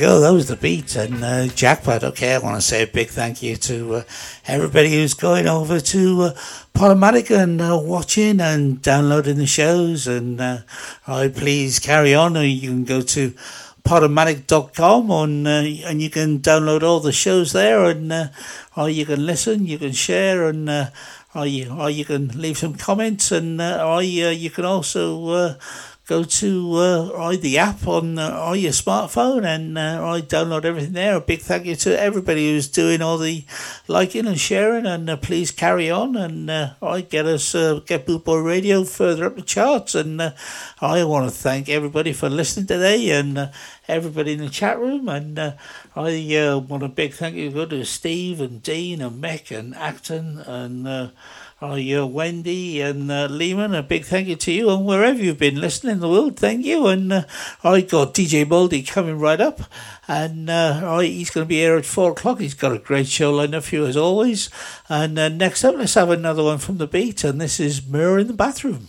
Go. That was the beat and uh, jackpot. Okay, I want to say a big thank you to uh, everybody who's going over to uh, Podomatic and uh, watching and downloading the shows. And uh, I please carry on. Or you can go to podomatic.com on, uh, and you can download all the shows there. And uh, or you can listen, you can share, and uh, or you or you can leave some comments, and uh, or you, you can also. Go to uh, the app on uh, your smartphone and uh, I download everything there. A big thank you to everybody who's doing all the liking and sharing, and uh, please carry on and uh, I get us uh, get Boot Boy Radio further up the charts. And uh, I want to thank everybody for listening today and. Everybody in the chat room, and I want a big thank you to Steve and Dean and Mick and Acton and I, uh, Wendy and uh, Lehman, a big thank you to you and wherever you've been listening in the world, thank you. And uh, I got DJ Baldy coming right up, and uh, he's going to be here at four o'clock. He's got a great show lined up for you as always. And uh, next up, let's have another one from the beat, and this is Mirror in the Bathroom.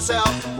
Yourself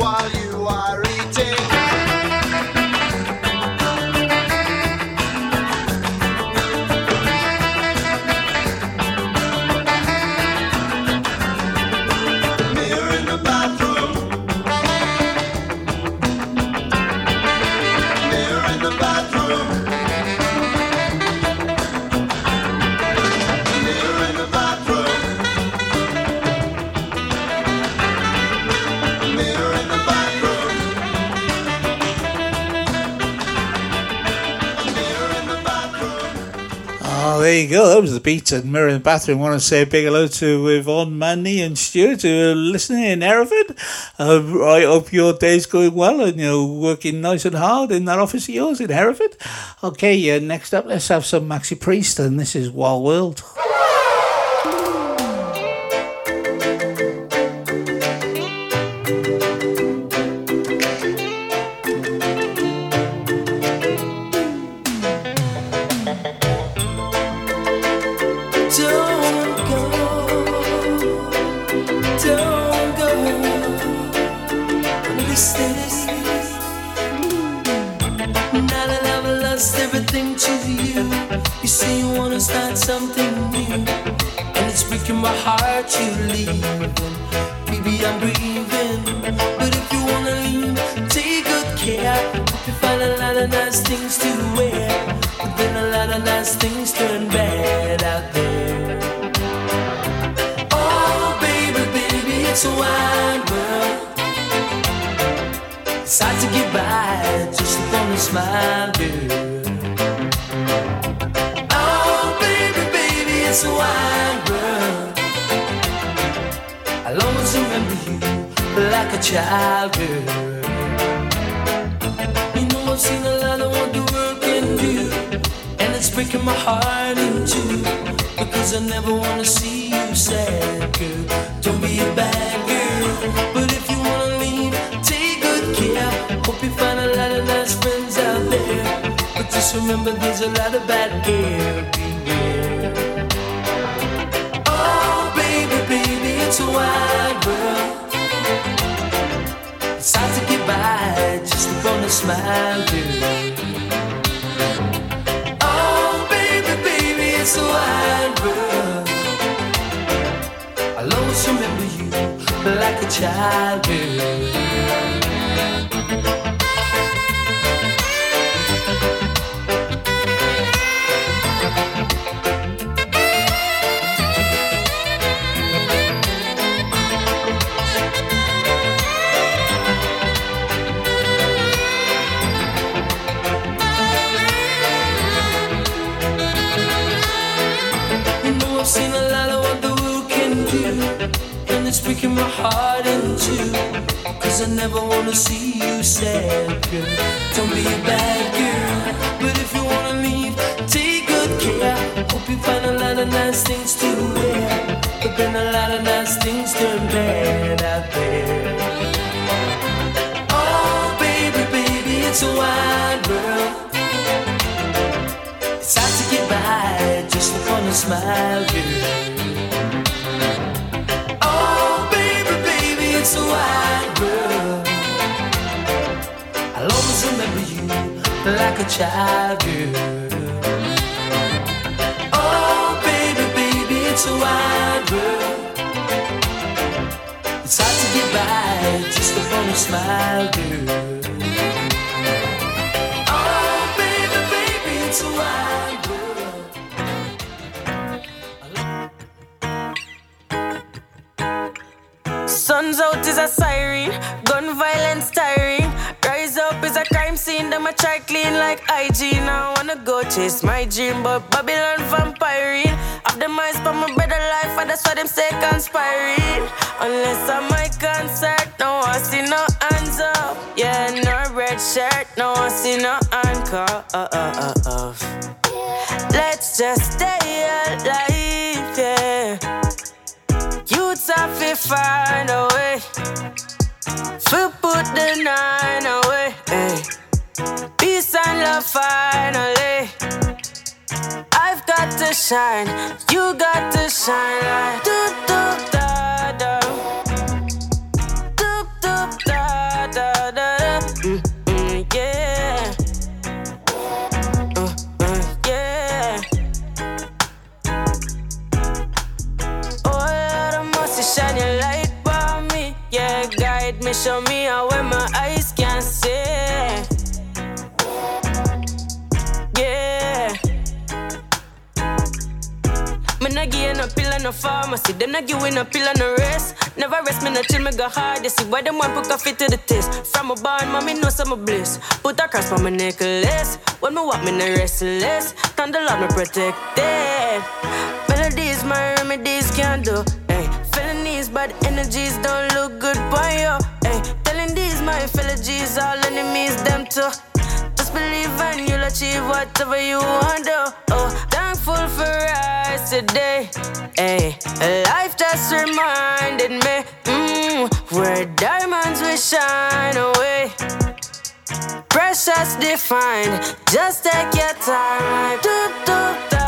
the beat and Mirror in the Bathroom. want to say a big hello to Yvonne, Manny, and Stuart who are listening in Hereford. Uh, I hope your day's going well and you're working nice and hard in that office of yours in Hereford. Okay, uh, next up, let's have some Maxi Priest, and this is Wild World. A lot of bad air. You find a lot of nice things to wear, but then a lot of nice things turn bad out there. Oh, baby, baby, it's a wide world. It's hard to get by just upon a smile, girl. Oh, baby, baby, it's a wide world. I'll always remember you like a child, girl. It's a wide world. It's hard to get by just upon a smile, girl. Oh, baby, baby, it's a wide world. Sun's out is a siren, gun violence tiring. Rise up is a crime scene, them a try clean like hygiene. I wanna go chase my dream, but Babylon vampiring. Of the mice for my better life, and that's why them say conspiring. Unless I'm my concert, no I see no hands up. Yeah, no red shirt, no I see no handcuff. Uh, uh, uh, Let's just stay alive, yeah. Youths have to find a way to put the nine away. eh. Peace and love finally. Got to shine, you got to shine. Do do da and no pharmacy. Them not give you no pill and no rest. Never rest me no chill, me go hard. You see why them want put Koffee to the test. From a barn, mommy know some bliss. Put a cross on my necklace. When me walk, me no restless. The Lord, me protected. Melodies, my remedies can't do. Hey, felonies, bad energies don't look good boy yo. Hey, telling these my fellow G's, all enemies them too. Just believe and you'll achieve whatever you want to. Oh, thankful for us today. Hey, life just reminded me mm, where diamonds will shine away. Precious defined, just take your time. Doop, doop, da,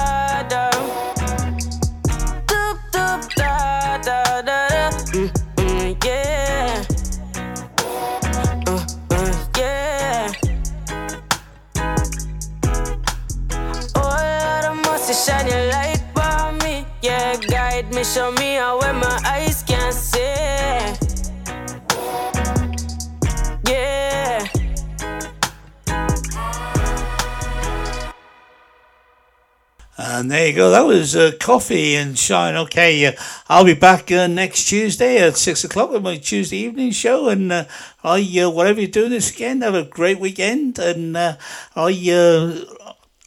And there you go. That was uh, Koffee and Shine. Okay, uh, I'll be back uh, next Tuesday at six o'clock with my Tuesday evening show. And uh, I, uh, whatever you're doing this weekend, have a great weekend. And uh, I,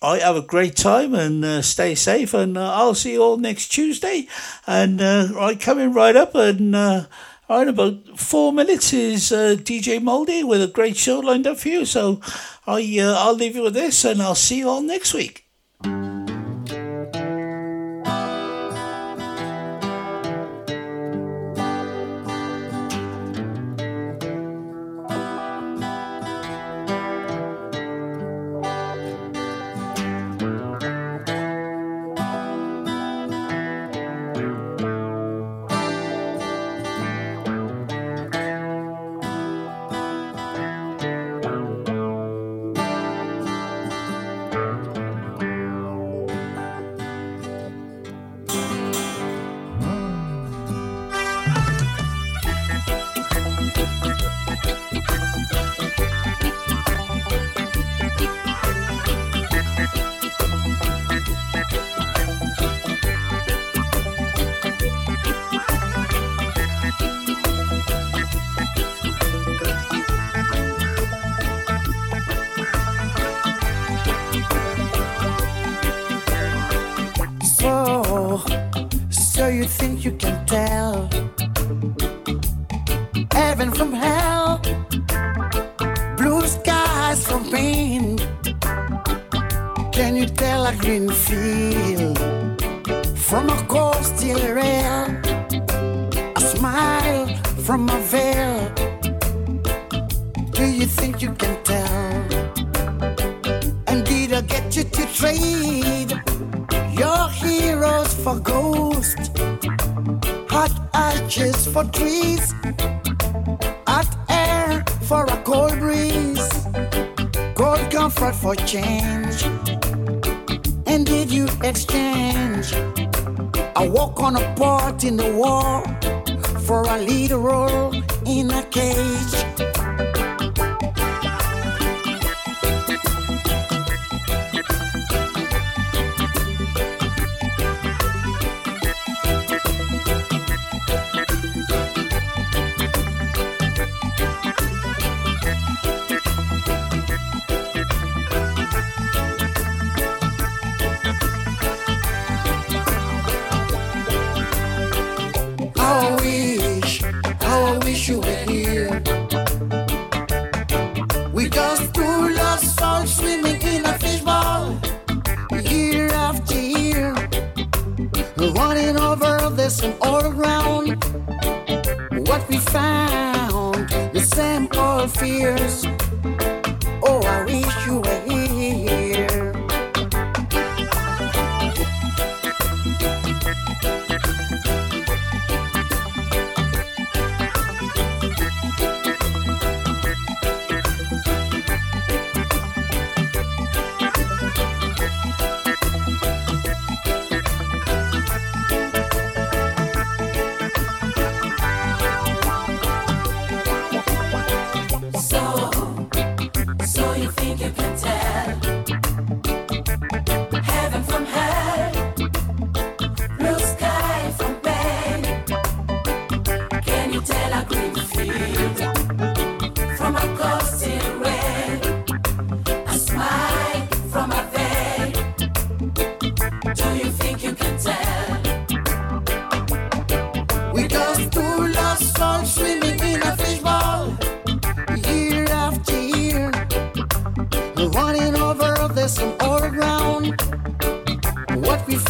I have a great time and stay safe. And I'll see you all next Tuesday. And uh, I coming right up and. All right, about four minutes is uh, DJ Moldy with a great show lined up for you. So I, uh, I'll leave you with this, and I'll see you all next week.